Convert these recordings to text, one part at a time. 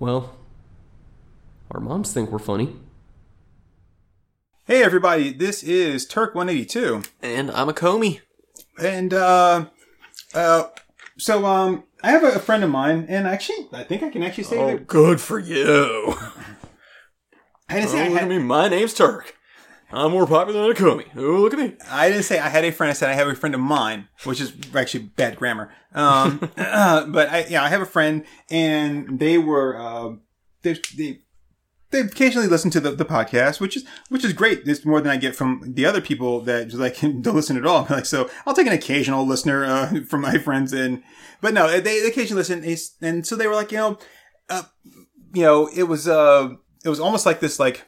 Well, our moms think we're funny. Hey everybody, this is Turk 182. And I'm a Comey. And uh uh so um I have a, friend of mine and actually I think I can actually say that good for you. I didn't Oh, say I look at had. My name's Turk. I'm more popular than a Comey. Oh, look at me. I didn't say I had a friend. I said I have a friend of mine, which is actually bad grammar. Um, uh, but I, yeah, I have a friend, and they were uh, they they they occasionally listen to the, the podcast, which is which is great. It's more than I get from the other people that just like don't listen at all. Like so, I'll take an occasional listener uh, from my friends, and but no, they, they occasionally listen, and so they were like, you know, uh, you know, it was uh, it was almost like this, like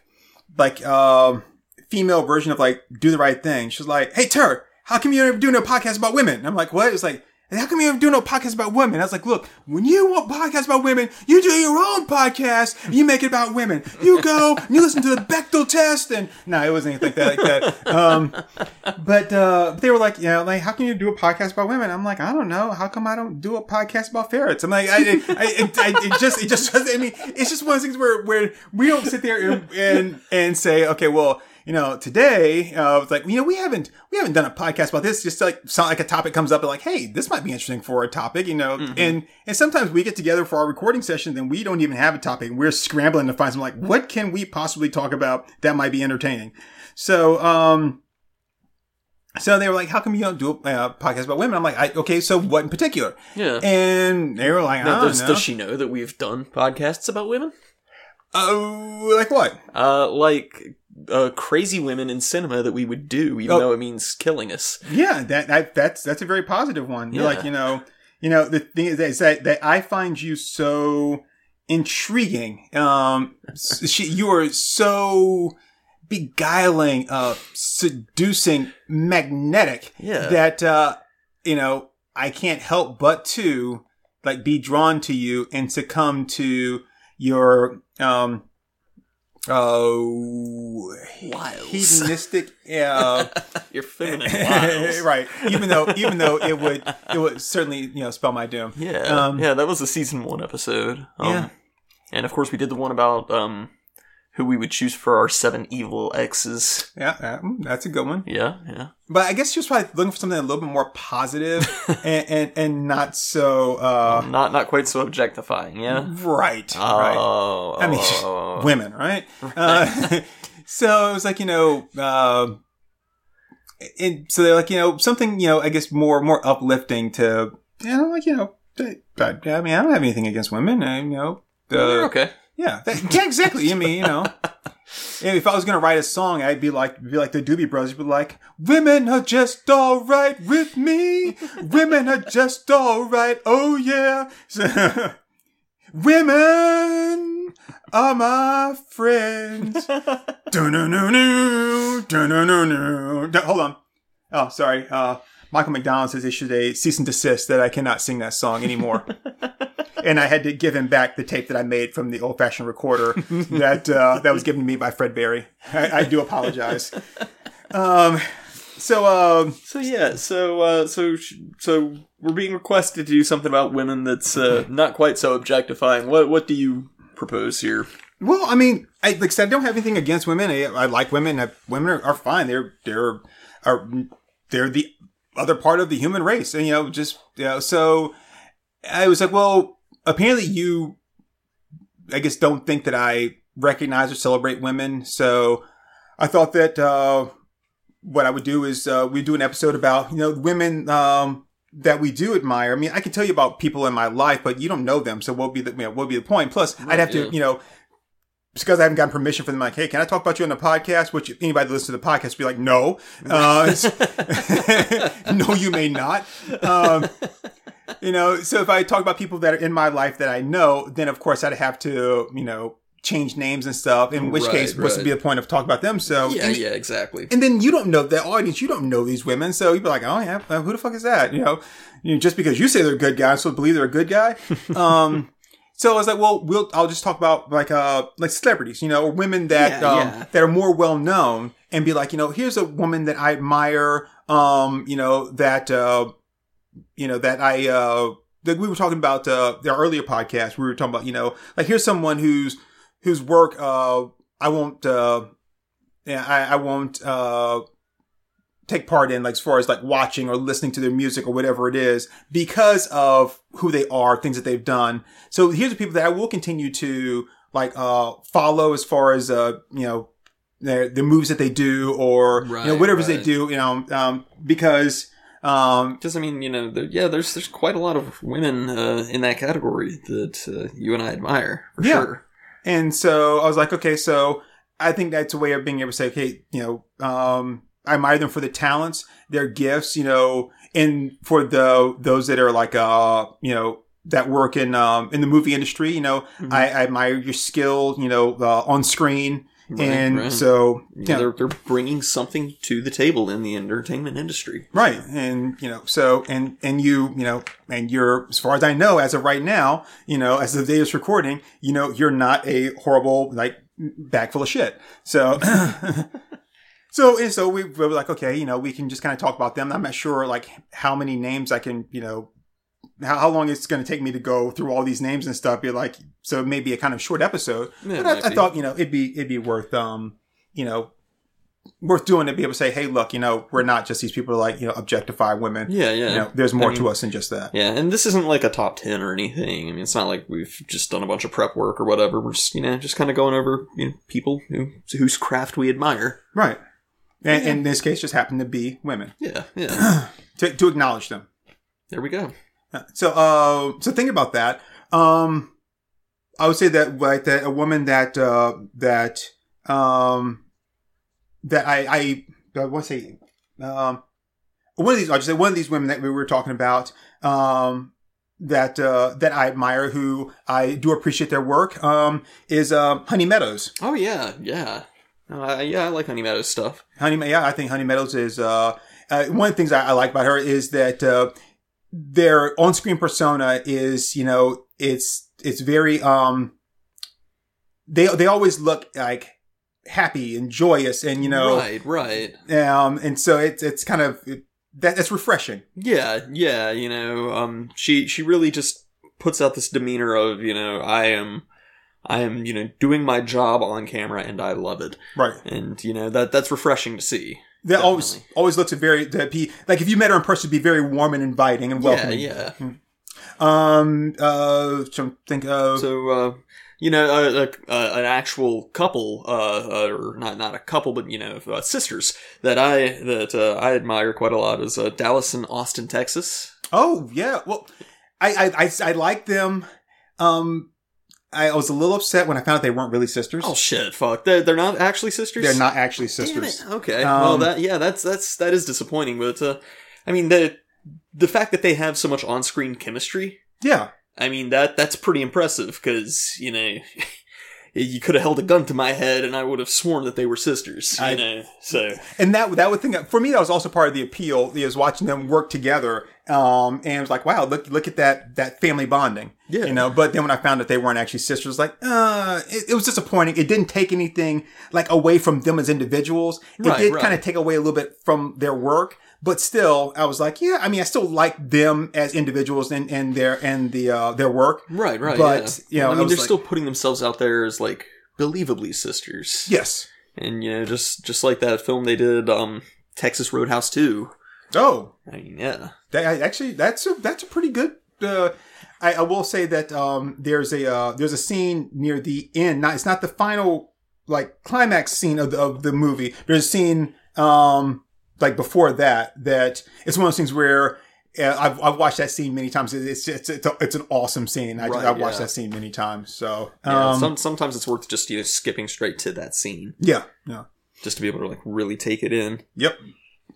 like um female version of like do the right thing. She's like, "Hey, Tur, how come you're doing a podcast about women?" And I'm like, "What?" It's like, "How come you're doing a podcast about women?" I was like, "Look, when you want podcasts about women, you do your own podcast. You make it about women. You go, and you listen to the Bechdel test, and no, it wasn't anything like that. Like that. Um, but uh, they were like, you know, like, how can you do a podcast about women? I'm like, I don't know. How come I don't do a podcast about ferrets? I'm like, I, I, I, I it just, it just, I mean, it's just one of those things where, where we don't sit there and, and, and say, okay, well, you know, today, uh, it's like, you know, we haven't, we haven't done a podcast about this. Just like, sound like a topic comes up and like, hey, this might be interesting for a topic, you know, and, and sometimes we get together for our recording session and we don't even have a topic. We're scrambling to find some like, what can we possibly talk about that might be entertaining? So, um, so they were like, how come you don't do a uh, podcast about women? I'm like, I, okay, so what in particular? Yeah. And they were like, I Now, don't does, know. does she know that we've done podcasts about women? Oh, like what? Uh, like uh, crazy women in cinema that we would do, even Oh. though it means killing us. Yeah, that, that that's that's a very positive one. You're Yeah. like, you know, you know, the thing is that, is that that I find you so intriguing. Um, she, you are so beguiling, uh, seducing, magnetic. Yeah. That uh, you know, I can't help but to like be drawn to you and succumb to your um. Oh, Wiles. hedonistic, uh, Your feminine wiles. right. Even though, even though it would, it would certainly, you know, spell my doom. Yeah, Um, yeah, that was a season one episode. Um, Yeah. and of course we did the one about um who we would choose for our seven evil exes. Yeah, yeah, mm, that's a good one. Yeah, yeah, But I guess she was probably looking for something a little bit more positive and, and and not so uh not not quite so objectifying. Yeah. right, right. Oh, I mean, oh, women, right? Uh, so it was like you know, uh, and so they're like you know something you know I guess more more uplifting to you know like you know. I mean, I don't have anything against women. I, you know, the, You're okay. Yeah, that, yeah, exactly. I mean, you know, if I was gonna write a song, I'd be like, be like the Doobie Brothers, be like, "Women are just all right with me. Women are just all right. Oh yeah, So- women are my friends." Dun-dun-dun-dun, dun-dun-dun-dun. Dun- Hold on. Oh, sorry. Uh, Michael McDonald has issued a cease and desist that I cannot sing that song anymore and I had to give him back the tape that I made from the old fashioned recorder that uh, that was given to me by Fred Berry. I, I do apologize. Um, so um, So yeah, so uh, so sh- so we're being requested to do something about women that's uh, not quite so objectifying. What what do you propose here? well, I mean, I, like I said, I don't have anything against women. I, I like women. I, women are, are fine. They're they're are they're the other part of the human race, and you know, just you know, so I was like, well, apparently you, I guess, don't think that I recognize or celebrate women. So I thought that uh, what I would do is uh, we do an episode about you know women um, that we do admire. I mean, I can tell you about people in my life, but you don't know them, so what would be the you know, what would be the point? Plus, I'd have to you know. Because I haven't gotten permission from them, like, hey, can I talk about you on the podcast? Which anybody that listens to the podcast would be like, no, uh, no, you may not. Um, you know, so if I talk about people that are in my life that I know, then of course I'd have to, you know, change names and stuff. In which Right, case, what's right. be the point of talking about them? So Yeah, and, yeah, exactly. and then you don't know the audience. You don't know these women, so you'd be like, "Oh yeah, who the fuck is that?" You know, you know, just because you say they're a good guy, so believe they're a good guy. um, so I was like, "Well, we'll I'll just talk about like uh like celebrities, you know, or women that Yeah, um, yeah. that are more well known, and be like, you know, here's a woman that I admire, um, you know, that uh, you know, that I uh that we were talking about uh, our earlier podcast. We were talking about you know like here's someone whose whose work uh, I won't uh, yeah I, I won't uh, take part in like as far as like watching or listening to their music or whatever it is because of who they are, things that they've done. So here's the people that I will continue to like uh, follow as far as uh, you know the, the moves that they do or you know Right, whatever they do you know um, because um, Because I mean, you know, there, yeah, there's there's quite a lot of women uh, in that category that uh, you and I admire for Yeah. sure. And so I was like, okay, so I think that's a way of being able to say, okay, you know, um, I admire them for the talents, their gifts, you know, and for the those that are like, uh, you know, that work in um, in the movie industry, you know, Mhm. I, I admire your skill, you know, uh, on screen, Right, and right. so Yeah, they're they're bringing something to the table in the entertainment industry. Right. And, you know, so, and, and you, you know, and you're, as far as I know, as of right now, you know, as of the day of this recording, you know, you're not a horrible, like, bag full of shit. So, so, and so we, we were like, okay, you know, we can just kind of talk about them. I'm not sure, like, how many names I can, you know, how, how long it's going to take me to go through all these names and stuff. Be like, so maybe a kind of short episode. Yeah, but I, I thought, you know, it'd be, it'd be worth, um, you know, worth doing to be able to say, hey, look, you know, we're not just these people like, you know, objectify women. Yeah, yeah. You know, there's more I to us than just that. Yeah, and this isn't like a top 10 or anything. I mean, it's not like we've just done a bunch of prep work or whatever. We're just, you know, just kind of going over you know, people who, whose craft we admire. Right. And Yeah. in this case, just happen to be women Yeah, yeah. to, to acknowledge them. there we go. So, uh, so think about that. Um, I would say that like that a woman that uh, that um, that I I, I want to say um, one of these I just say one of these women that we were talking about um, that uh, that I admire who I do appreciate their work um, is uh, Honey Meadows. Oh, yeah, yeah. Uh, yeah, I like Honey Meadows stuff. Honey, yeah, I think Honey Meadows is uh, uh, one of the things I, I like about her is that uh, their on-screen persona is, you know, it's it's very um, they they always look like happy and joyous, and you know, Right, right. um, and so it's it's kind of it, that that's refreshing. Yeah, yeah, you know, um, she, she really just puts out this demeanor of, you know, I am, I am, you know, doing my job on camera and I love it. Right. And, you know, that, that's refreshing to see. That always Definitely. always looks very to be like if you met her in person, it'd be very warm and inviting and welcoming. Yeah, yeah. Um. Uh. So think of. So, uh, you know, uh, uh, an actual couple, uh, uh, or not not a couple, but you know, uh, sisters that I that uh, I admire quite a lot is uh, Dallas and Austin, Texas. Oh yeah. Well, I I I, I like them. Um, I was a little upset when I found out they weren't really sisters. Oh shit! Fuck, they're, they're not actually sisters. They're not actually sisters. Okay. well, Um, that yeah, that's that's that is disappointing. But uh, I mean the the fact that they have so much on screen chemistry. Yeah. I mean that that's pretty impressive because you know. You could have held a gun to my head, and I would have sworn that they were sisters. You I- know, so And that that would think for me that was also part of the appeal is watching them work together. Um, and it was like, wow, look look at that that family bonding. Yeah. You know, but then when I found that they weren't actually sisters, like, uh, it, it was disappointing. It didn't take anything like away from them as individuals. It Right, did right. kind of take away a little bit from their work, but still, I was like, yeah, I mean, I still like them as individuals and, and their and the uh, their work. Right, right. But, yeah. you know, I I mean, was they're like- still putting themselves out there as like believably sisters. Yes. And you know, just just like that film they did, um, Texas Roadhouse Two. Oh, I mean, yeah. That I- actually, that's a that's a pretty good. Uh, I, I will say that um, there's a uh, there's a scene near the end. Not it's not the final like climax scene of the, of the movie. There's a scene um, like before that that it's one of those things where. Uh, I've, I've watched that scene many times. It's it's it's, a, it's an awesome scene. I, Right, I've watched yeah. that scene many times. So Yeah, um, some, sometimes it's worth just you know skipping straight to that scene yeah, yeah, just to be able to like really take it in. yep.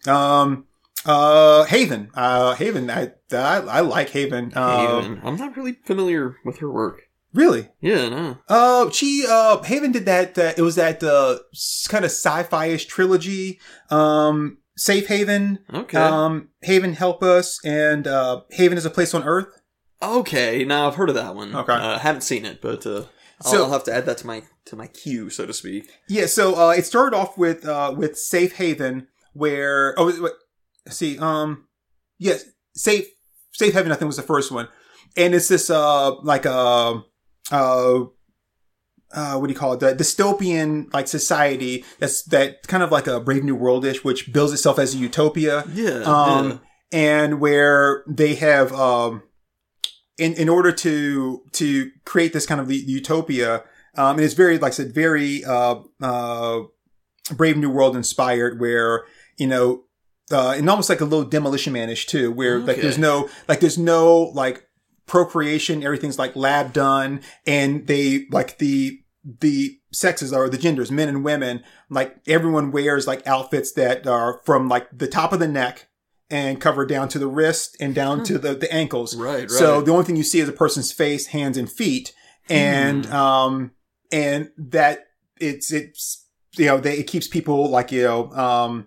Um, uh, Haven, uh, Haven. I I, I like Haven. Uh, Haven. I'm not really familiar with her work. Really? Yeah, no. Uh, she, uh, Haven did that, uh, it was that, uh, kind of sci-fi-ish trilogy, um, Safe Haven, Okay. um, Haven Help Us, and, uh, Haven is a Place on Earth. okay. Now I've heard of that one. Okay. Uh, haven't seen it, but uh, I'll, So- I'll have to add that to my to my queue, so to speak. Yeah, so, uh, it started off with, uh, with Safe Haven, where, oh, wait, wait, see, um, yes, Safe, Safe Haven, I think was the first one. and it's this uh like a uh uh, what do you call it? The dystopian like society that's that kind of like a Brave New Worldish, which builds itself as a utopia. Yeah. Um, yeah. and where they have, um, in, in order to, to create this kind of utopia, um, and it's very, like I said, very, uh, uh, Brave New World inspired where, you know, uh, and almost like a little demolition manish too, where like there's no, like there's no like procreation, everything's like lab done, and they like the the sexes are the genders, men and women, like everyone wears like outfits that are from like the top of the neck and cover down to the wrist and down to the, the ankles. Right, right. So the only thing you see is a person's face, hands, and feet, and Hmm. um, and that it's it's you know they, it keeps people like you know um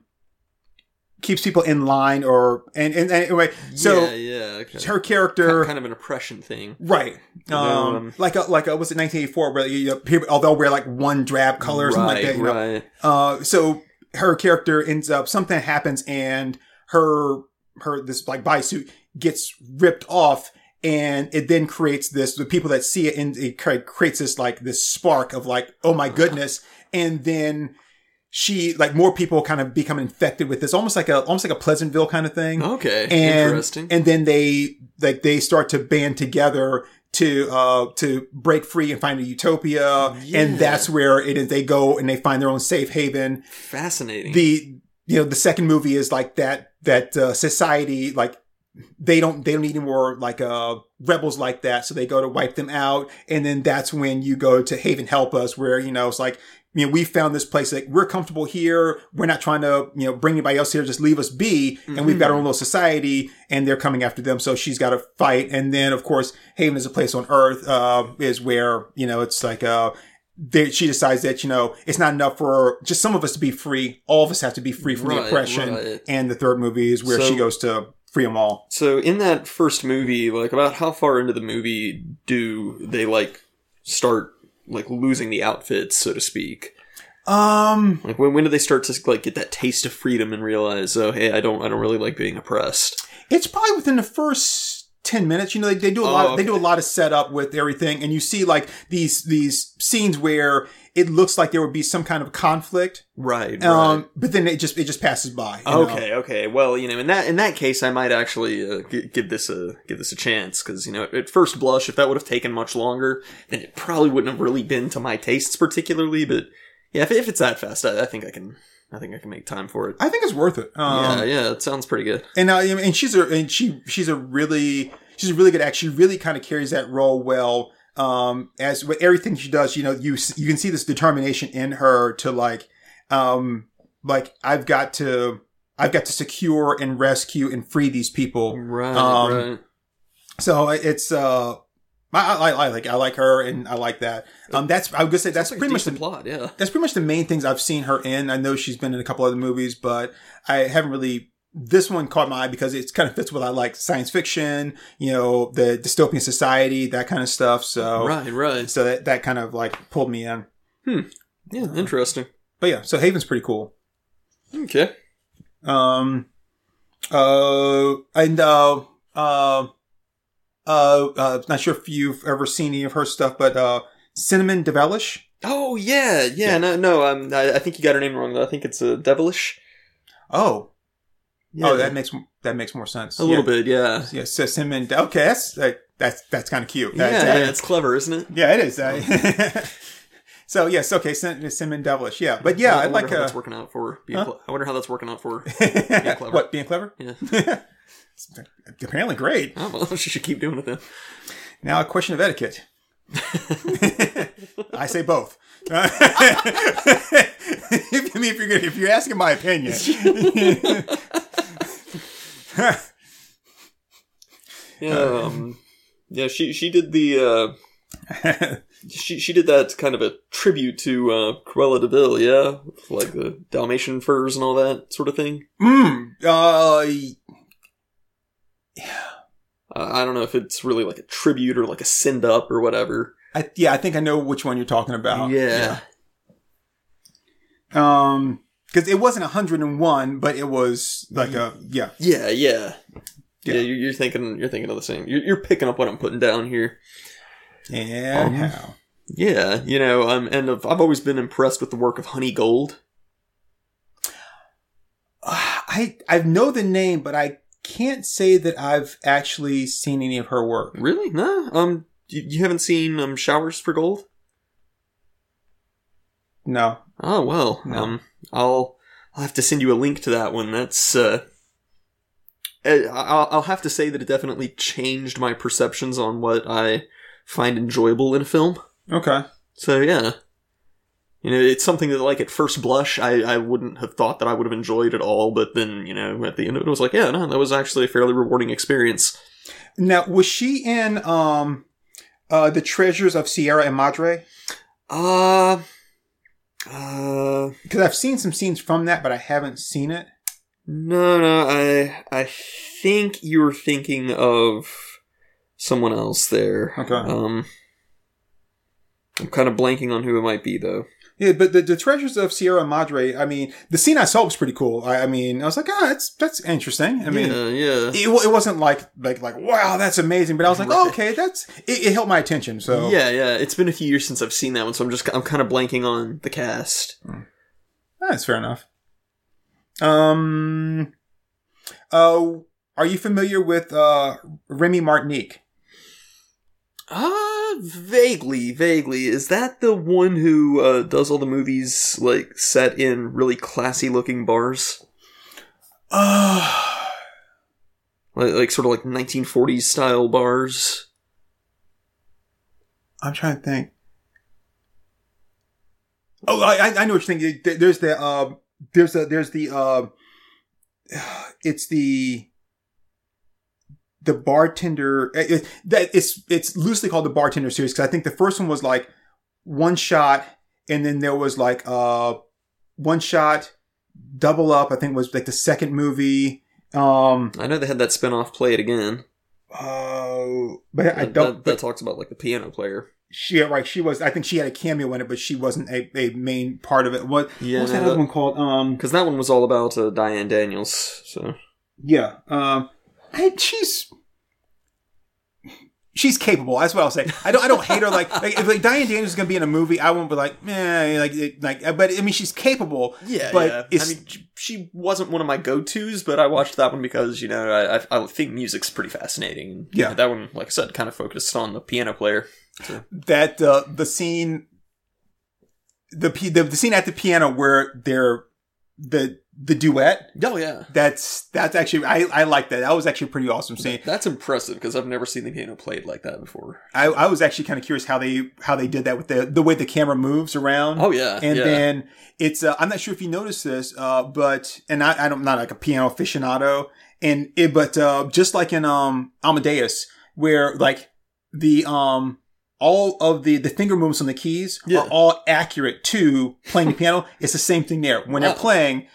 keeps people in line or and and, and anyway so yeah, yeah. Okay. her character kind of an oppression thing. Right. Um, um, like a, like a, was it 1984 where you know, people, although wear like one drab color or something right, like that. You know? right. Uh, so her character ends up, something happens and her, her, this like bodysuit gets ripped off and it then creates this, the people that see it and it creates this like this spark of like, oh my goodness. And then she, like more people kind of become infected with this, almost like a, almost like a Pleasantville kind of thing Okay. and Interesting. and then they like they start to band together to uh to break free and find a utopia Yeah. and that's where it is they go and they find their own safe haven Fascinating. the you know the second movie is like that that uh, society like they don't they don't need any more like uh rebels like that so they go to wipe them out and then that's when you go to haven help us where you know it's like you know we found this place like we're comfortable here. We're not trying to you know bring anybody else here. Just leave us be. And we've got our own little society and they're coming after them. So she's got to fight. And then of course haven is a place on earth uh is where you know it's like uh they, she decides that you know it's not enough for just some of us to be free. All of us have to be free from the oppression. right. and the third movie is where So- she goes to free them all. So in that first movie, like about how far into the movie do they like start like losing the outfits, so to speak? um Like when when do they start to like get that taste of freedom and realize, oh hey, I don't I don't really like being oppressed? It's probably within the first ten minutes. You know, they, they do a Oh, lot. They do a lot of setup with everything, and you see like these these scenes where it looks like there would be some kind of conflict, Right. um, but then it just it just passes by. you know? Okay, okay. Well, you know, in that in that case, I might actually uh, gi- give this a give this a chance because you know, at first blush, if that would have taken much longer, then it probably wouldn't have really been to my tastes particularly. But yeah, if, if it's that fast, I, I think I can. I think I can make time for it. I think it's worth it. Um, yeah, yeah, it sounds pretty good. and uh, and she's a and she she's a really she's a really good actor. She really kind of carries that role well. Um, as with everything she does, you know, you you can see this determination in her to like, um, like I've got to I've got to secure and rescue and free these people. Right, Um, right. So it's uh, I, I, I like I like her and I like that. Um, that's I would just say that's like pretty much the plot. Yeah. that's pretty much the main things I've seen her in. I know she's been in a couple other movies, but I haven't really. This one caught my eye because it kind of fits what I like: science fiction, you know, the dystopian society, that kind of stuff. So, Right, right. so that that kind of like pulled me in. Hmm. Yeah, interesting. But yeah, so Haven's pretty cool. Okay. Um, uh, and uh, uh, uh, uh, not sure if you've ever seen any of her stuff, but uh, Cinnamon Devilish. Oh yeah, yeah. Yeah. No, no. Um, I, I think you got her name wrong though. I think it's uh, devilish. Oh, Yeah, oh, that makes that makes more sense. a little bit. Yeah. Yeah, so cinnamon. Okay, that's like, that's that's kind of cute. Yeah, That's- yeah, it's clever, isn't it? yeah, it is. Uh, so yes, okay, cinnamon devilish. Yeah, but yeah, I, wonder like how uh, that's working out for. Being Huh? cle- I wonder how that's working out for. Being clever. what being clever. Yeah. Apparently, great. Oh, well, she should keep doing it then. Now a question of etiquette. I say both. if, I mean, if you're if you're asking my opinion, Yeah. Um, yeah. She she did the. Uh, she she did that kind of a tribute to uh, Cruella de Vil. Yeah, like the Dalmatian furs and all that sort of thing. mm, uh, Uh, I don't know if it's really like a tribute or like a send up or whatever. I, yeah, I think I know which one you're talking about. yeah. Um, because it wasn't 101, but it was like a yeah. Yeah, yeah. Yeah, Yeah. you're, you're thinking you're thinking of the same. You're, you're picking up what I'm putting down here. Yeah. Um, how? Yeah, you know, um, and I've, I've always been impressed with the work of Honey Gold. I I know the name, but I can't say that I've actually seen any of her work. Really? No. Um, you, you haven't seen um Showers for Gold? No. Oh well. No. Um, I'll I'll have to send you a link to that one. That's uh, eh, I'll I'll have to say that it definitely changed my perceptions on what I find enjoyable in a film. Okay. So yeah. You know, it's something that, like, at first blush, I, I wouldn't have thought that I would have enjoyed at all, but then, you know, at the end of it, I was like, yeah, no, that was actually a fairly rewarding experience. Now, was she in um uh the Treasures of Sierra and Madre? Uh, uh, Because I've seen some scenes from that, but I haven't seen it. no, no, I, I think you were thinking of someone else there. Okay. Um, I'm kind of blanking on who it might be, though. Yeah, but the, the Treasures of Sierra Madre, I mean, the scene I saw was pretty cool. I, I mean, I was like, ah, that's that's interesting. I mean, yeah, yeah. it, it wasn't like like like wow, that's amazing. But I was like, oh, okay, that's it, it held my attention. So Yeah, yeah. It's been a few years since I've seen that one, so I'm just I'm kind of blanking on the cast. that's fair enough. Um, uh, are you familiar with uh Remy Martinique? Uh, vaguely, vaguely. Is that the one who uh, does all the movies like set in really classy looking bars, Uh, like, like sort of like 1940s style bars? I'm trying to think. Oh, I I- I know what you're thinking. There's the uh, there's the there's the uh, it's the the bartender it- it- that it's it's loosely called the bartender series because I think the first one was like one shot and then there was like uh one shot double up I think was like the second movie um I know they had that spin-off Play It Again. uh but I don't That, that talks about like the piano player. she right she was I think she had a cameo in it but she wasn't a, a main part of it what Yeah, what was that no, other one called um Because that one was all about uh, Diane Daniels. So yeah um I, she's she's capable that's what I'll say I don't I don't hate her like, like if like Diane Daniels is gonna be in a movie I won't be like eh, like like but I mean she's capable yeah, But yeah. it's- I mean, she- wasn't one of my go-tos, but I watched that one because you know I I, think music's pretty fascinating. Yeah. that one, like I said, kind of focused on the piano player. So. that uh, the scene the, the the scene at the piano where they're the the duet Oh yeah, that's that's actually I I like that that was actually a pretty awesome scene that's impressive because I've never seen the piano played like that before. I, I was actually kind of curious how they how they did that with the the way the camera moves around. Oh yeah, and yeah. then it's uh, I'm not sure if you noticed this, uh, but and I, I don't I'm not like a piano aficionado, and it but uh, just like in um Amadeus, where like the um all of the the finger movements on the keys Yeah. are all accurate to playing the piano. It's the same thing there when they're playing.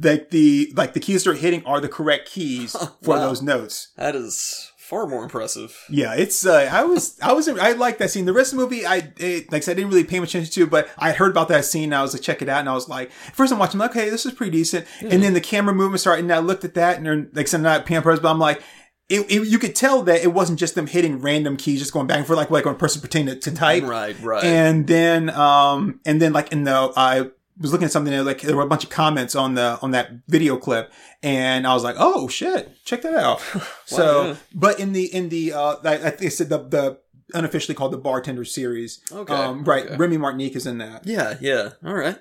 Like the like the keys they're hitting are the correct keys for Wow. those notes. that is far more impressive. Yeah, it's. Uh, I was. I was. I like that scene. The rest of the movie, I it, like. I said, I didn't really pay much attention to, but I heard about that scene. And I was like, check it out, and I was like, first I'm watching, I'm like, okay, this is pretty decent. And then the camera movement started, and I looked at that, and they're, like, some not Pam Pros, but I'm like. It, it, you could tell that it wasn't just them hitting random keys, just going back and forth, like like when a person pretending to, to type. Right, right. And then, um, and then like in the, I was looking at something there, like there were a bunch of comments on the, on that video clip. And I was like, oh shit, check that out. so, but in the, in the, uh, I, I think said the, the unofficially called the bartender series. Okay, Um, right. okay. Remy Martinique is in that. yeah, yeah. All right.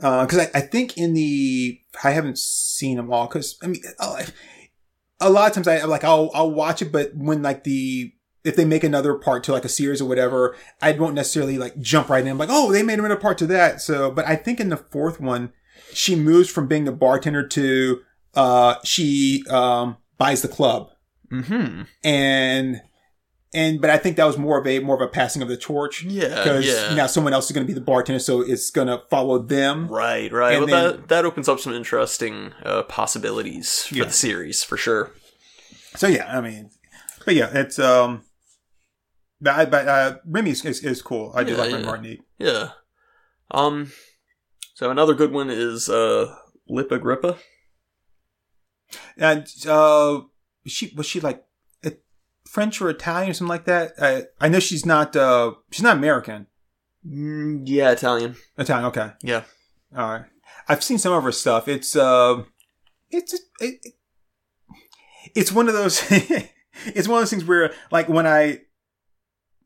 Uh, cause I, I think in the, I haven't seen them all. Cause I mean, uh, a lot of times I like, I'll, I'll watch it, but when like the, if they make another part to like a series or whatever, I won't necessarily like jump right in. I'm like, oh, they made another part to that. So, but I think in the fourth one, she moves from being the bartender to, uh, she, um, buys the club Mm-hmm. and, and, but I think that was more of a, more of a passing of the torch Yeah, because yeah. now someone else is going to be the bartender. So it's going to follow them. Right, right. And well, then- that that opens up some interesting uh, possibilities for Yeah. the series for sure. So yeah, I mean, but yeah, it's um, but, but uh, Remy is, is, is cool. I do Yeah, like Remy yeah. Martinique. Yeah. Um. So another good one is uh, Lip Agrippa. And uh, was she was she like French or Italian or something like that. I I know she's not uh she's not American. Mm, yeah, Italian. Italian. Okay. Yeah. All right. I've seen some of her stuff. It's uh, it's it, it's one of those. it's one of those things where like when I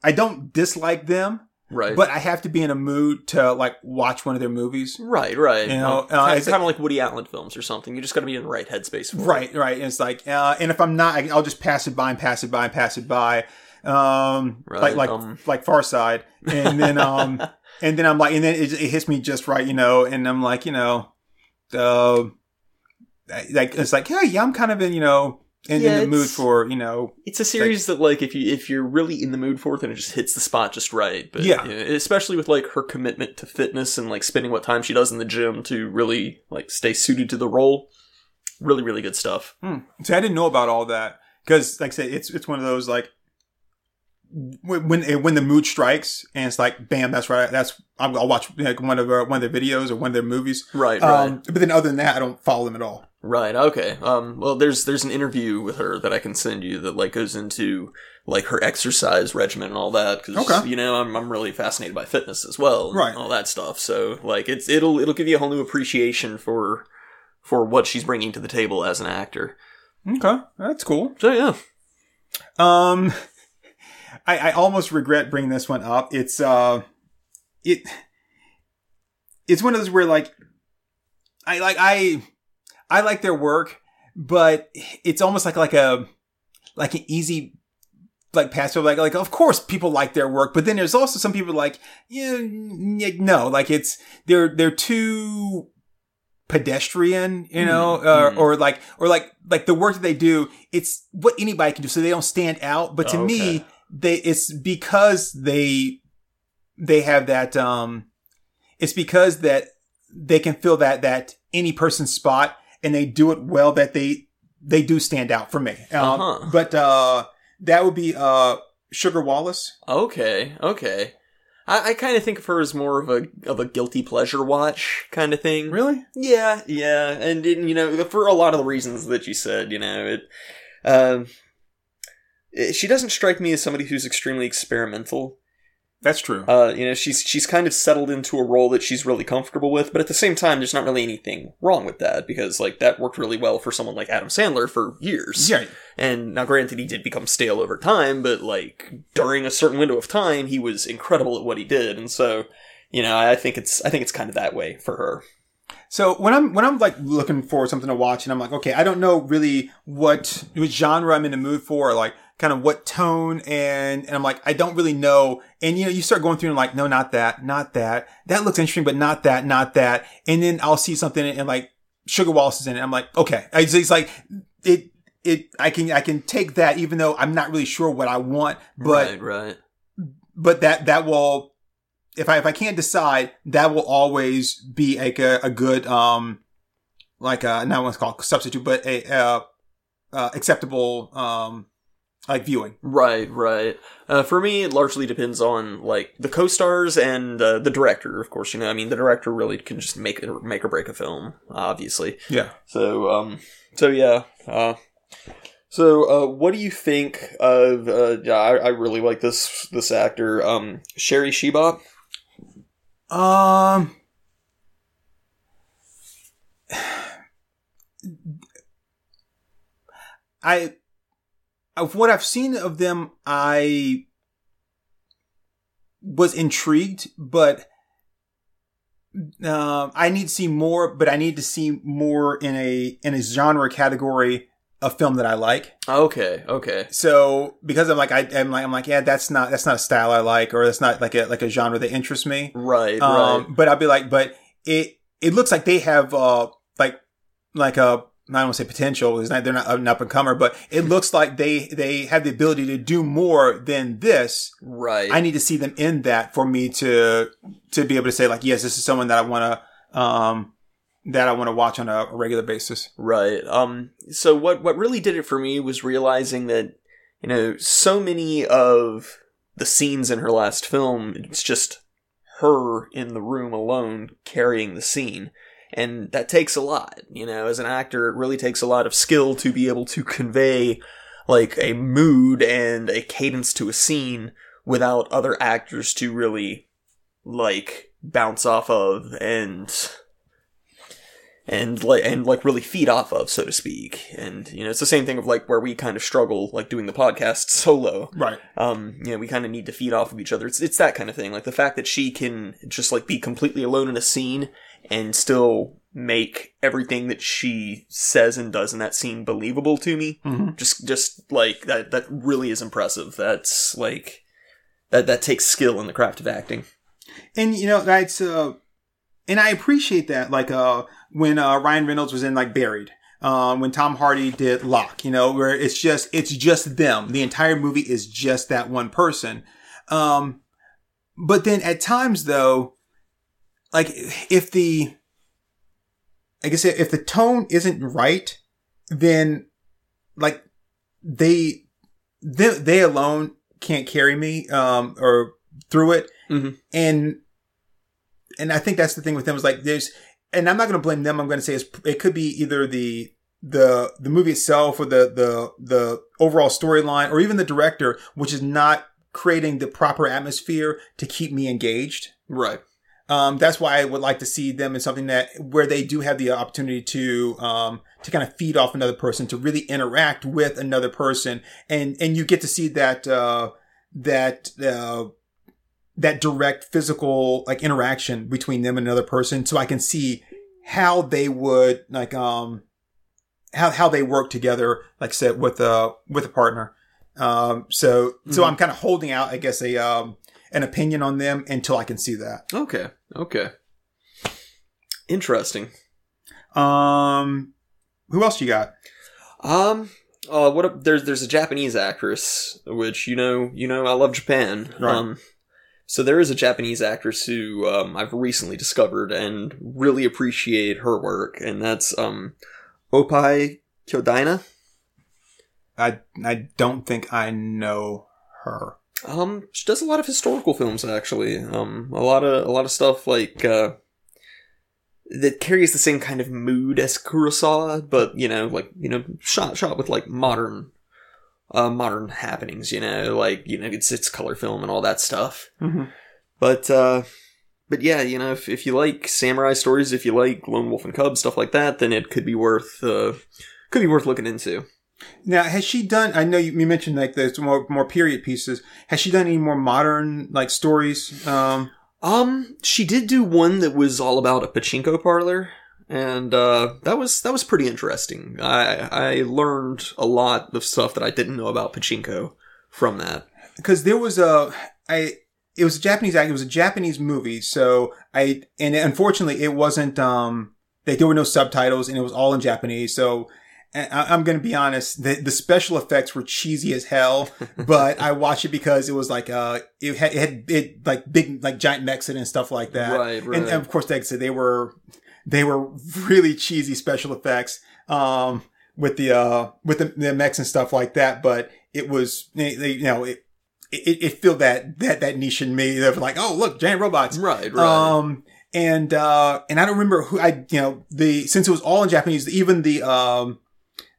I don't dislike them, Right. but I have to be in a mood to like watch one of their movies. right, right. You know, Um, uh, it's kind of like Woody Allen films or something. You just got to be in the right headspace. For it. Right, right. And it's like, uh, and if I'm not, I- I'll just pass it by and pass it by and pass it by. Um, Right, like, like, um. like Far Side. And then, um, and then I'm like, and then it, it hits me just right, you know, and I'm like, you know, uh, like, it's like, yeah, yeah, I'm kind of in, you know, in, Yeah, in the mood for, you know, It's a series that, like, if you if you're really in the mood for it, then it just hits the spot just right. But Yeah. you know, especially with like her commitment to fitness and like spending what time she does in the gym to really like stay suited to the role. Really, really good stuff. Hmm. See, I didn't know about all that because, like I said, it's it's one of those like when when when the mood strikes and it's like, bam, that's right. That's I'll, I'll watch like one of her, one of their videos or one of their movies. Right, right, Um, but then other than that, I don't follow them at all. Right. Okay. Um. Well, there's there's an interview with her that I can send you that like goes into like her exercise regimen and all that because Okay. you know I'm I'm really fascinated by fitness as well, and Right. All that stuff. So like it's it'll it'll give you a whole new appreciation for for what she's bringing to the table as an actor. Okay, that's cool. So yeah. Um, I, I almost regret bringing this one up. It's uh, it it's one of those where like I like I I like their work, but it's almost like like a like an easy like pass over. Like like of course people like their work, but then there's also some people like yeah no like it's they're they're too pedestrian, you know, Mhm, uh, mhm. or like, or like, like the work that they do, it's what anybody can do. So they don't stand out. But to Oh, me, they, it's because they, they have that, um, it's because that they can fill that, that any person's spot and they do it well that they, they do stand out for me. Um, Uh-huh. but, uh, that would be, uh, Sugar Wallace. Okay, okay. I, I kind of think of her as more of a of a guilty pleasure watch kind of thing. Really? Yeah, yeah, and, and you know, for a lot of the reasons that you said, you know, it, um, she doesn't strike me as somebody who's extremely experimental. That's true. Uh, you know, she's she's kind of settled into a role that she's really comfortable with, but at the same time, there's not really anything wrong with that because like that worked really well for someone like Adam Sandler for years. yeah. And now, granted, he did become stale over time, but like during a certain window of time, he was incredible at what he did, and so you know, I think it's I think it's kind of that way for her. So when I'm when I'm like looking for something to watch and I'm like, okay, I don't know really what what genre I'm in the mood for, or like kind of what tone, and and I'm like, I don't really know. And you know, you start going through and like, no, not that, not that. That looks interesting, but not that, not that. And then I'll see something and like Sugar Wallace is in it. I'm like, okay, it's, it's like it. It I can I can take that even though I'm not really sure what I want, but right, right, but that that will if I if I can't decide, that will always be like a, a good um like uh not what's called substitute, but a uh, uh acceptable um like viewing. right, right. Uh, for me, it largely depends on like the co-stars and uh, the director. Of course, you know, I mean, the director really can just make it make or break a film, obviously. Yeah. So, um, so yeah. Uh, so, uh, what do you think of? Uh, yeah, I, I really like this this actor, um, Sherry Sheba. Um I of what I've seen of them, I was intrigued, but um, I need to see more. But I need to see more in a in a genre category of film that I like. Okay, okay, So because I'm like I, am like I'm like yeah, that's not that's not a style I like, or that's not like a like a genre that interests me. right, Um, right. but I'll be like, but it it looks like they have uh like like a I don't want to say potential. It's not they're not an up and comer, but it looks like they they have the ability to do more than this. Right. I need to see them in that for me to to be able to say like, yes, this is someone that I want to um that I want to watch on a, a regular basis. Right. Um so what what really did it for me was realizing that you know so many of the scenes in her last film it's just her in the room alone carrying the scene. And that takes a lot. You know, as an actor, it really takes a lot of skill to be able to convey like a mood and a cadence to a scene without other actors to really like bounce off of and and like and like really feed off of so to speak and you know it's the same thing of like where we kind of struggle like doing the podcast solo Right. um you know we kind of need to feed off of each other it's it's that kind of thing like the fact that she can just like be completely alone in a scene and still make everything that she says and does in that scene believable to me Mhm. just just like that that really is impressive that's like that that takes skill in the craft of acting And you know, that's uh and I appreciate that. Like uh when uh Ryan Reynolds was in like Buried. Um, when Tom Hardy did Locke, you know, where it's just it's just them. The entire movie is just that one person. Um, but then at times though, like if the like I guess if the tone isn't right, then like they they, they alone can't carry me um or through it Mhm. and and I think that's the thing with them is like there's and I'm not going to blame them. I'm going to say it's, it could be either the the the movie itself or the the the overall storyline or even the director which is not creating the proper atmosphere to keep me engaged. Right. Um, that's why I would like to see them in something that where they do have the opportunity to um, to kind of feed off another person, to really interact with another person, and and you get to see that uh, that uh, that direct physical like interaction between them and another person, so I can see how they would like um how how they work together, like I said with a with a partner. Um, so so Mhm. I'm kind of holding out, I guess, a um an opinion on them until I can see that. Okay. Okay. Interesting. Um, who else you got? Um. Uh. What? A, there's there's a Japanese actress, which you know you know I love Japan. Right. Um. So there is a Japanese actress who um, I've recently discovered and really appreciate her work, and that's um, Opai Kyodaina. I I don't think I know her. Um, she does a lot of historical films actually. Um, a lot of a lot of stuff like uh, that carries the same kind of mood as Kurosawa, but you know, like you know, shot shot with like modern, uh, modern happenings. You know, like you know, it's it's color film and all that stuff. Mm-hmm. But uh, but yeah, you know, if if you like samurai stories, if you like Lone Wolf and Cub stuff like that, then it could be worth uh, could be worth looking into. Now, has she done? I know you, you mentioned like there's more more period pieces. Has she done any more modern like stories? Um, Um, she did do one that was all about a pachinko parlor, and uh, that was that was pretty interesting. I I learned a lot of stuff that I didn't know about pachinko from that. because there was a I it was a Japanese act. It was a Japanese movie. So I and unfortunately it wasn't um like there were no subtitles and it was all in Japanese. So I, I'm going to be honest, the the special effects were cheesy as hell. but I watched it because it was like uh it had it had it like big like giant it and stuff like that. Right, right. And, and of course, like I said, they were they were really cheesy special effects um with the uh with the, the mechs and stuff like that. But it was you know it it, it filled that that that niche in me. of like, oh look, giant robots. Right, right. Um, and, uh, and I don't remember who I, you know, the, since it was all in Japanese, even the, um,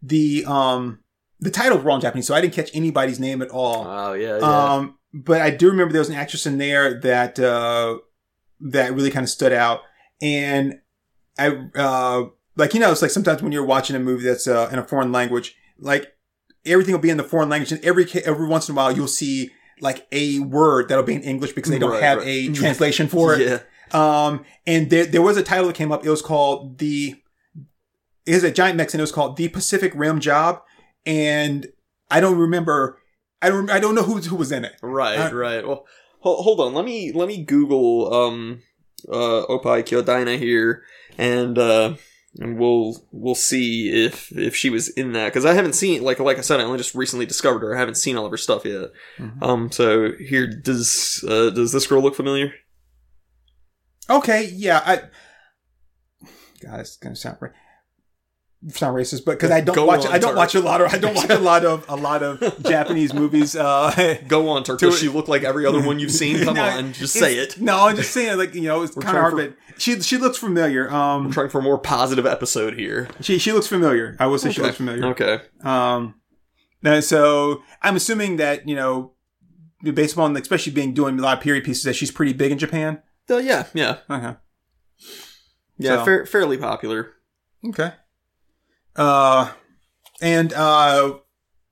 the, um, the titles were all in Japanese, so I didn't catch anybody's name at all. oh yeah, yeah. Um, but I do remember there was an actress in there that, uh, that really kind of stood out. And I, uh, like, you know, it's like sometimes when you're watching a movie that's, uh, in a foreign language, like everything will be in the foreign language and every, every once in a while you'll see like a word that'll be in English because they don't Right, have right. a translation for it. yeah. Um, and there, there was a title that came up. It was called the, it is a giant and it was called the Pacific Rim Job. And I don't remember, I don't, I don't know who, who was in it. Right, Uh, right. Well, hold on. Let me let me Google um uh Opai Kyodaina here, and uh and we'll we'll see if if she was in that because I haven't seen like like I said I only just recently discovered her. I haven't seen all of her stuff yet. Mhm. Um. So here does uh does this girl look familiar? Okay. Yeah. I, God, it's going to sound right. Sound racist, but because I don't Go watch, I don't Turk. watch a lot of, I don't watch a lot of, a lot of Japanese movies. Uh, Go on, Turk. Does she look like every other one you've seen? Come No, on, just say it. No, I'm just saying, like you know, it's kind of hard, for- but she she looks familiar. Um, I'm trying for a more positive episode here. she she looks familiar. I will say she Okay. looks familiar. Okay. Um, and so I'm assuming that you know, based upon especially being doing a lot of period pieces, that she's pretty big in Japan. Uh, yeah, yeah, Okay. yeah. So- fair, fairly popular. Okay. Uh, and uh,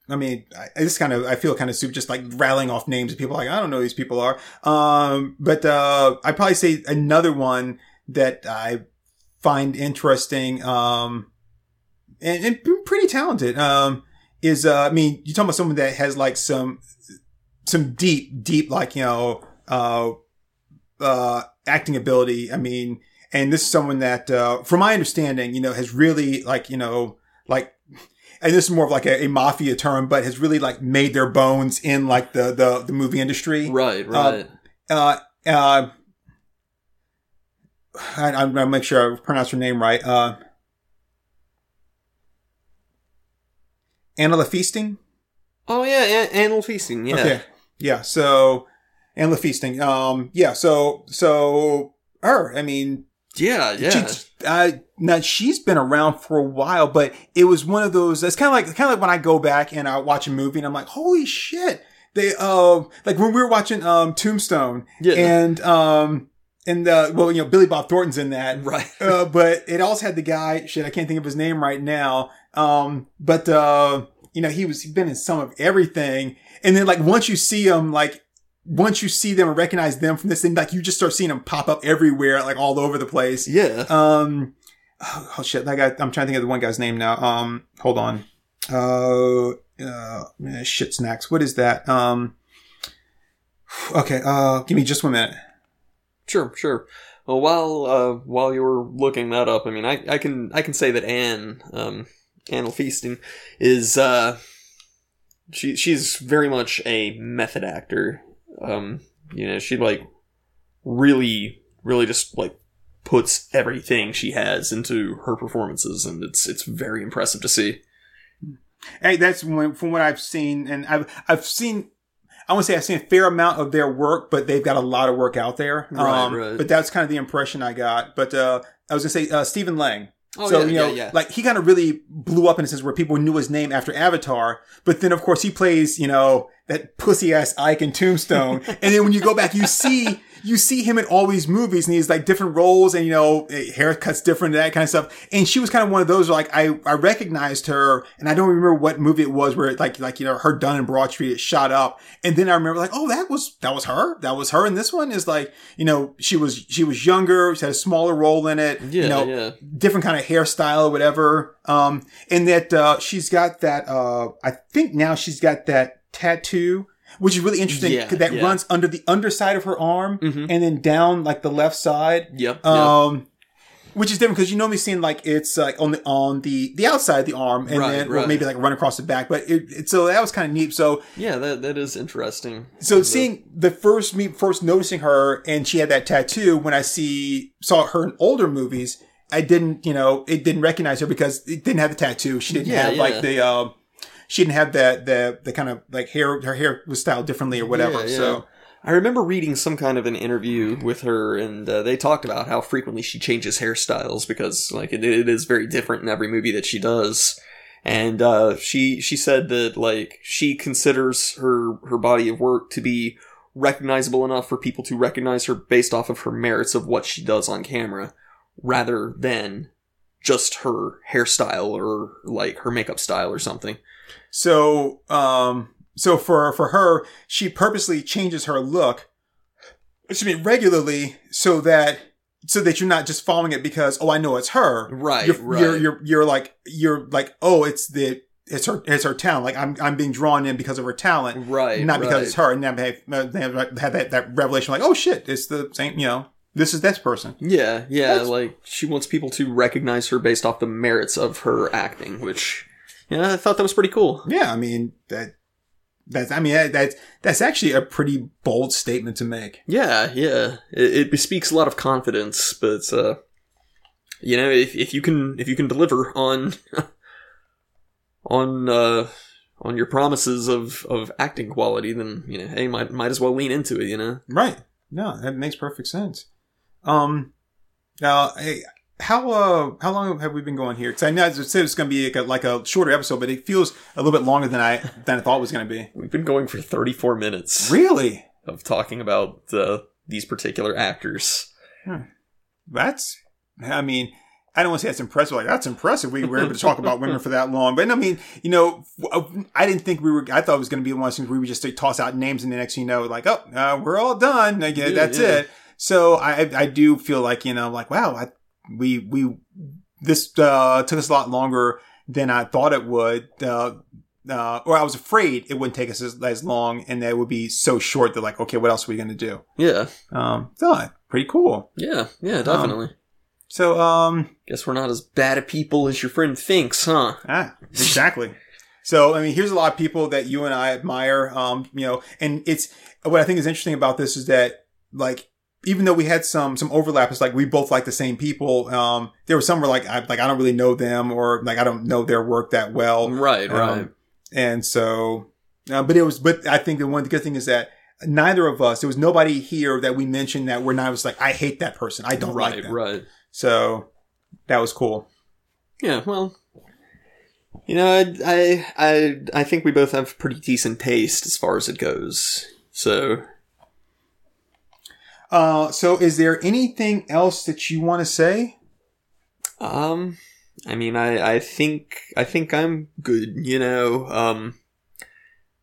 I mean, I, I just kind of I feel kind of super just like rattling off names of people like I don't know who these people are. Um, but uh, I'd probably say another one that I find interesting. Um, and, and pretty talented. Um, is uh, I mean, you're talking about someone that has like some some deep, deep like you know, uh, uh, acting ability. I mean, and this is someone that, uh, from my understanding, you know, has really like you know, like, and this is more of like a, a mafia term, but has really like made their bones in like the the, the movie industry. Right, right. Uh, uh, I, I'm gonna make sure I pronounce her name right. Uh, Anna Feasting. oh yeah, an- feasting. Yeah. Okay. Yeah. So, Anna Feasting. Um. Yeah. So. So her. I mean, Yeah, yeah. she, uh, now she's been around for a while, but it was one of those. It's kind of like kind of like when I go back and I watch a movie and I'm like, holy shit! They uh like when we were watching um Tombstone Yeah. and um and uh well you know Billy Bob Thornton's in that right. uh, but it also had the guy shit I can't think of his name right now um but uh you know he was he'd been in some of everything and then like once you see him like once you see them and recognize them from this thing like you just start seeing them pop up everywhere like all over the place. Yeah. um oh, oh, shit. That guy I'm trying to think of the one guy's name now. Um hold on. Uh uh shit snacks. What is that? Um okay uh give me just one minute. Sure, sure. Well, while uh, while you were looking that up, I mean, I, I can I can say that Anne um, Anne Feasting is uh, she she's very much a method actor. Um, you know, she like really really just like puts everything she has into her performances, and it's it's very impressive to see. Hey, that's when, from what I've seen, and I've I've seen. I want to say I've seen a fair amount of their work, but they've got a lot of work out there. Right, um, right. But that's kind of the impression I got. But uh, I was gonna say uh, Stephen Lang. Oh so yeah, you know, yeah, yeah. like he kind of really blew up in a sense where people knew his name after Avatar. But then, of course, he plays you know that pussy ass Ike in Tombstone, and then when you go back, you see you see him in all these movies, and he's like different roles, and you know haircuts different, and that kind of stuff. And she was kind of one of those where, like I I recognized her, and I don't remember what movie it was where it like like you know her done in Broad Street it shot up, and then I remember like oh that was that was her, that was her, and this one is like you know she was she was younger, she had a smaller role in it, yeah, you know yeah. different kind of hairstyle or whatever. Um, and that, uh, she's got that, uh, I think now she's got that tattoo, which is really interesting. Yeah, that yeah. runs under the underside of her arm Mhm. and then down like the left side. Yep. yep. Um, which is different because you normally seen like it's like on the on the the outside of the arm and Right, then or right. maybe like run across the back. But it, it so that was kind of neat. So yeah, that that is interesting. so seeing the first me first noticing her and she had that tattoo when I see saw her in older movies, I didn't you know it didn't recognize her because it didn't have the tattoo. She didn't Yeah, have like the um she didn't have that the the kind of like hair her hair was styled differently or whatever. Yeah, yeah. So I remember reading some kind of an interview with her, and uh, they talked about how frequently she changes hairstyles because, like, it, it is very different in every movie that she does. And uh, she she said that like she considers her her body of work to be recognizable enough for people to recognize her based off of her merits of what she does on camera, rather than just her hairstyle or like her makeup style or something. So um so for for her she purposely changes her look. Excuse me regularly so that. So that you're not just following it because oh I know it's her Right, you're, right. you're you're you're like you're like oh it's the it's her it's her talent like I'm I'm being drawn in because of her talent right, not because right. it's her and then have, they have had that that revelation like oh shit it's the same you know this is this person Yeah, yeah, That's- like she wants people to recognize her based off the merits of her acting, which yeah, I thought that was pretty cool. yeah I mean that that's I mean that, that's that's actually a pretty bold statement to make Yeah, yeah, it, it bespeaks a lot of confidence, but uh, you know, if, if you can if you can deliver on on uh on your promises of of acting quality, then you know, hey, might might as well lean into it. You know, Right. No, that makes perfect sense. Um, now, hey, how uh, how long have we been going here? Because I know I said it's going to be like a, like a shorter episode, but it feels a little bit longer than I than I thought it was going to be. we've been going for thirty four minutes Really? of talking about uh, these particular actors. That's, I mean, I don't want to say that's impressive. Like that's impressive. We were able to talk about women for that long, but I mean, you know, I didn't think we were. I thought it was going to be one of those things where we would just toss out names, and the next thing you know, like, oh, uh, we're all done. Like, Yeah, that's yeah. it. So I, I do feel like you know, like, wow, I, we we this uh, took us a lot longer than I thought it would. Uh, uh, or I was afraid it wouldn't take us as, as long, and that it would be so short that like, okay, what else are we going to do? Yeah, Um, so pretty cool. yeah, yeah, definitely. So, um, Guess we're not as bad at people as your friend thinks, huh? Ah, exactly. so, I mean, here's a lot of people that you and I admire. Um, you know, and it's what I think is interesting about this is that like even though we had some some overlap, it's like we both like the same people. Um, there were some were like I like I don't really know them or like I don't know their work that well. Right, right. Um, and so, uh, but it was, but I think the one the good thing is that neither of us, there was nobody here that we mentioned that we're not was like, I hate that person. I don't right, like them. right. Right. So that was cool. Yeah, well, you know, I, I, I, I think we both have pretty decent taste as far as it goes. So, Uh, so is there anything else that you want to say? um, I mean, I, I think, I think I'm good. You know, um,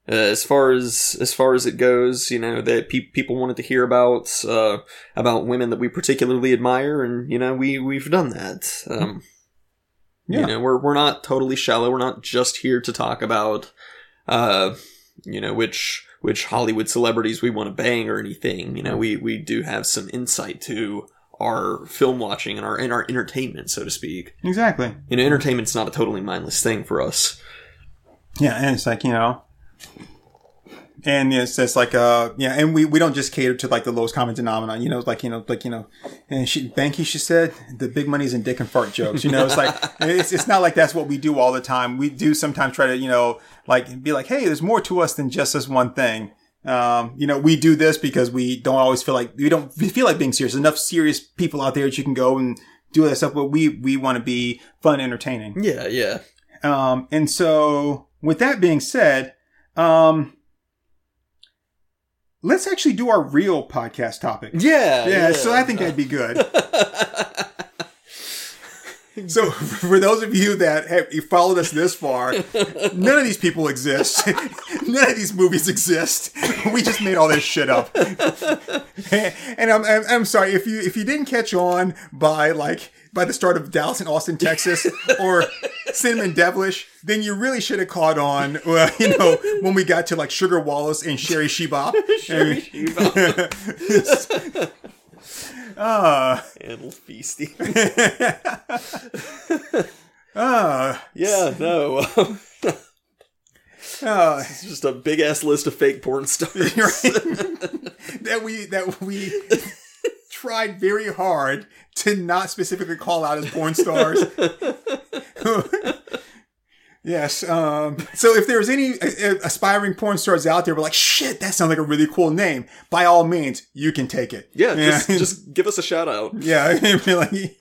uh, as far as as far as it goes, you know that pe- people wanted to hear about uh, about women that we particularly admire, and you know we we've done that. Um, Yeah. You know, we're we're not totally shallow. We're not just here to talk about, uh, you know, which which Hollywood celebrities we want to bang or anything. You know, mm-hmm. we we do have some insight to our film watching and our and our entertainment, so to speak. Exactly. You know, entertainment's not a totally mindless thing for us. Yeah, and it's like you know, and it's just like uh, yeah, and we we don't just cater to like the lowest common denominator. You know, like you know, like you know, and she Banky she said the big money's in dick and fart jokes. You know, it's like it's it's not like that's what we do all the time. We do sometimes try to you know like be like, hey, there's more to us than just this one thing. Um, you know, we do this because we don't always feel like we don't feel like being serious. There's enough serious people out there that you can go and do that stuff, but we we want to be fun, and entertaining. Yeah, yeah. Um, and so with that being said, um, let's actually do our real podcast topip. Yeah, Yeah, so I think that'd be good. So, for those of you that have you followed us this far, none of these people exist. none of these movies exist. We just made all this shit up. and I'm, I'm, I'm sorry if you if you didn't catch on by like by the start of Dallas and Austin, Texas, or Cinnamon Devilish, then you really should have caught on. Uh, you know when we got to like Sugar Wallace and Sherry Shebop. Sherry Shebop. uh, Animal feasting. uh, Yeah, no. uh, it's just a big ass list of fake porn stars. that we that we tried very hard to not specifically call out as porn stars. yes. Um, so if there's any uh, uh, aspiring porn stars out there, we're like, shit, that sounds like a really cool name. By all means, you can take it. Yeah, just, just give us a shout out. yeah.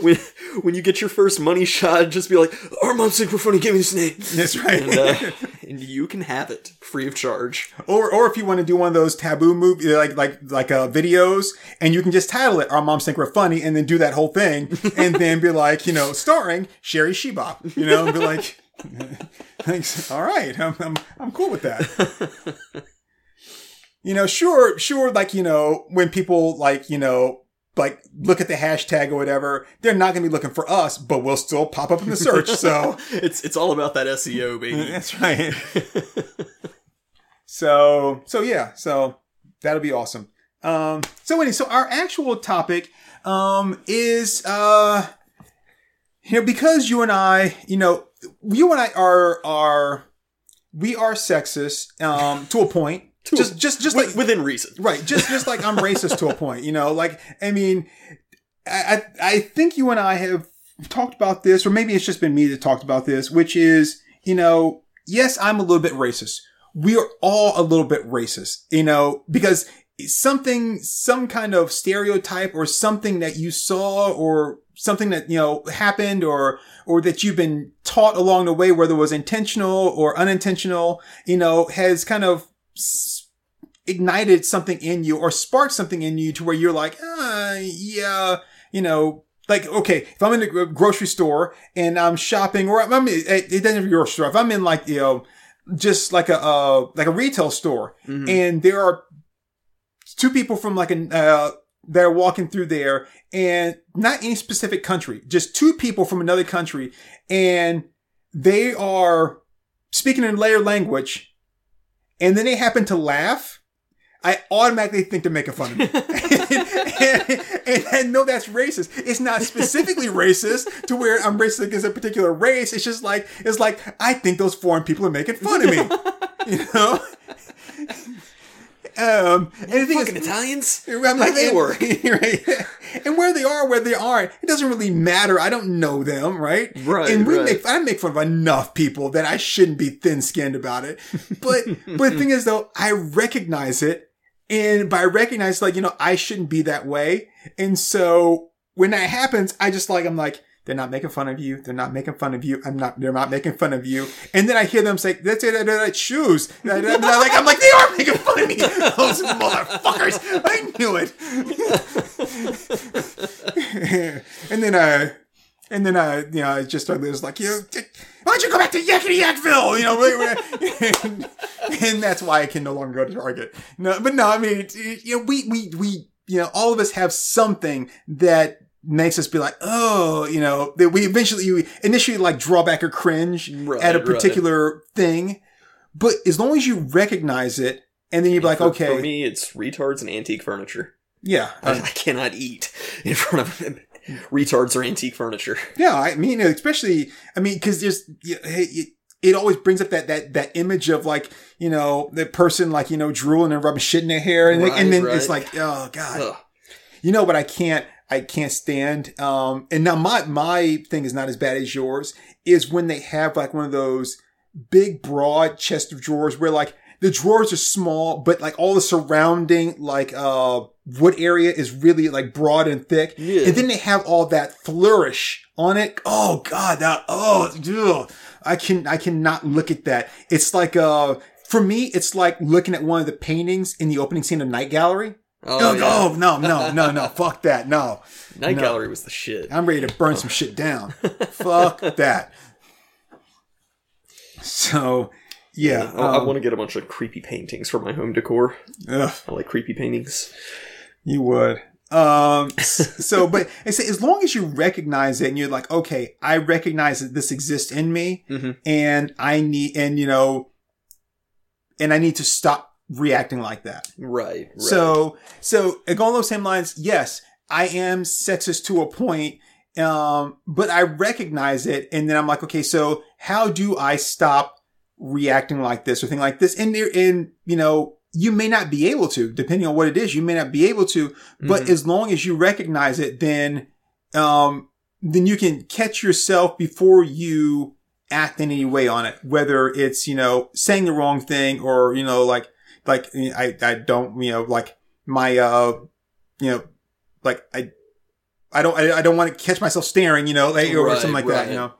When, when you get your first money shot, just be like, our mom's super funny, give me this name. that's right. And, uh, and you can have it free of charge. Or, or if you want to do one of those taboo movie like like like uh, videos, and you can just title it "Our Moms Think We're Funny" and then do that whole thing, and then be like, you know, starring Sherry Shebop, you know, and be like, thanks, all right, I'm I'm, I'm cool with that. you know, sure, sure, like you know, when people like you know. Like look at the hashtag or whatever, they're not gonna be looking for us, but we'll still pop up in the search. So It's it's all about that SEO, baby. that's right. so so yeah, so that'll be awesome. Um, so anyway, so our actual topic um, is uh, you know because you and I, you know, you and I are are we are sexist um, to a point. Just just just Wi- like within reason. Right, just just like I'm racist to a point, you know. Like, I mean, I, I I think you and I have talked about this, or maybe it's just been me that talked about this, which is, you know, yes, I'm a little bit racist. We are all a little bit racist, you know, because something, some kind of stereotype or something that you saw or something that, you know, happened or, or that you've been taught along the way, whether it was intentional or unintentional, you know, has kind of ignited something in you or sparked something in you to where you're like, ah, yeah, you know, like, okay, if I'm in a grocery store and I'm shopping or I'm, in, it doesn't have a grocery store. If I'm in like, you know, just like a, uh, like a retail store Mhm. and there are two people from like an, uh, that are walking through there and not any specific country, just two people from another country and they are speaking in their language and then they happen to laugh. I automatically think they're making fun of me. and, and I know that's racist. It's not specifically racist to where I'm racist against a particular race. It's just like, it's like, I think those foreign people are making fun of me. You know? Um, and the thing is, Italians. I'm like, they and- work. right? And where they are, where they aren't, it doesn't really matter. I don't know them, right? Right, And we right. make, I make fun of enough people that I shouldn't be thin skinned about it. But, but the thing is though, I recognize it. And by recognizing, like, you know, I shouldn't be that way. And so when that happens, I just like, I'm like, they're not making fun of you. They're not making fun of you. I'm not, they're not making fun of you. And then I hear them say, that's it, shoes. I'm like, I'm like, they are making fun of me. Those motherfuckers. I knew it. and then, uh, and then, uh, you know, I just started, it was like, you know, why don't you go back to Yakety Yakville? You know, and, and that's why I can no longer go to Target. No, but no, I mean, it- it- you know, we, we, we, you know, all of us have something that makes us be like, oh, you know, that we eventually, we initially like draw back or cringe Right, at a right. particular thing. But as long as you recognize it, and then you're like, For- okay, For me, it's retards and antique furniture. yeah, I, I cannot eat in front of retards or antique furniture. Yeah, I mean, especially, I mean, because there's, it, it always brings up that that that image of like, you know, the person like, you know, drooling and rubbing shit in their hair, and, Right, and then right. it's like, oh god, Ugh. you know what? I can't, I can't stand. Um, and now my my thing is not as bad as yours. Is when they have like one of those big broad chest of drawers where like the drawers are small, but like all the surrounding like uh wood area is really like broad and thick. Yeah. And then they have all that flourish on it. Oh god, that oh ugh. I can I cannot look at that. It's like uh for me, it's like looking at one of the paintings in the opening scene of Night Gallery. Oh, Oh, yeah. oh, no, no, no, no. Fuck that. No. Night no. Gallery was the shit. I'm ready to burn some shit down. Fuck that. So, yeah. I, I um, want to get a bunch of creepy paintings for my home decor. ugh, I like creepy paintings. you would. Um, so, but I say, as long as you recognize it and you're like, okay, I recognize that this exists in me Mhm. and I need, and you know, and I need to stop reacting like that. Right. right. So, so along those same lines, yes, I am sexist to a point, um, but I recognize it, and then I'm like, okay, so how do I stop reacting like this or thing like this? And there, and you know, you may not be able to, depending on what it is, you may not be able to, but Mhm. as long as you recognize it, then, um, then you can catch yourself before you act in any way on it, whether it's, you know, saying the wrong thing or, you know, like, like, I, I don't, you know, like my, uh, you know, like I, I don't, I, I don't want to catch myself staring, you know, like, or Right, something like that, you know.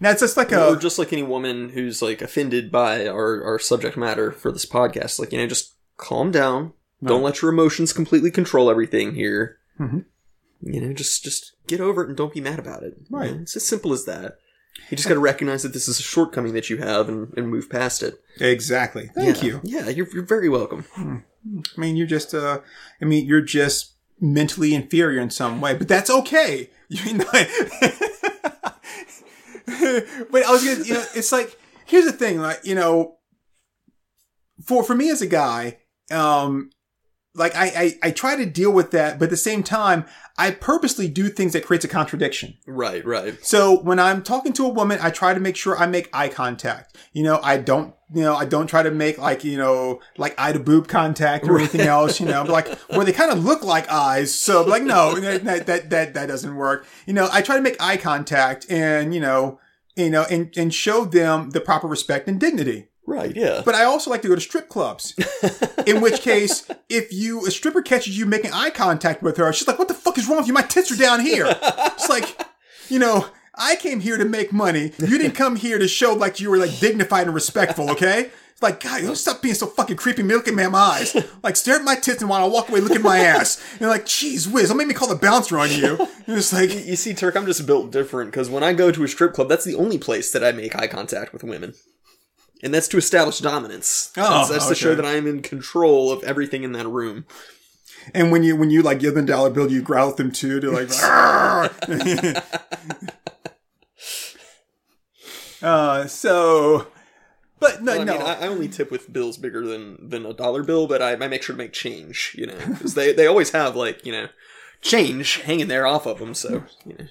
Now it's just like a or just like any woman who's like offended by our, our subject matter for this podcast, like you know, just calm down. Don't let your emotions completely control everything here. Mhm. You know, just just get over it and don't be mad about it. You Right. know, It's as simple as that. You just got to recognize that this is a shortcoming that you have and, and move past it. exactly. Thank Yeah. you. Yeah, you're, you're very welcome. I mean, you're just, uh, I mean, you're just mentally inferior in some way, but that's okay. You know, but I was gonna, you know, it's like, here's the thing, like, you know, for, for me as a guy, um, like I, I I try to deal with that, but at the same time, I purposely do things that creates a contradiction. Right, right. So when I'm talking to a woman, I try to make sure I make eye contact. You know, I don't, you know, I don't try to make like, you know, like eye to boob contact or anything else, you know, but like where they kind of look like eyes. So like, no, that, that, that, that doesn't work. You know, I try to make eye contact and, you know, you know, and, and show them the proper respect and dignity. Right, yeah. But I also like to go to strip clubs. In which case, if you a stripper catches you making eye contact with her, she's like, "What the fuck is wrong with you? My tits are down here." It's like, you know, I came here to make money. You didn't come here to show like you were like dignified and respectful. Okay. It's like, God, don't stop being so fucking creepy. Me looking at my eyes. Like, stare at my tits and while I walk away, look at my ass. And you're like, geez whiz, don't make me call the bouncer on you. And it's like, you see, Turk, I'm just built different because when I go to a strip club, that's the only place that I make eye contact with women. And that's to establish dominance. Oh, that's, that's to show that I am in control of everything in that room. and when you when you like give them dollar bill, you growl at them too. They're like, uh, so, but no, Well, I no. mean, I, I only tip with bills bigger than than a dollar bill, but I, I make sure to make change. You know, because they they always have like you know change hanging there off of them. So you know,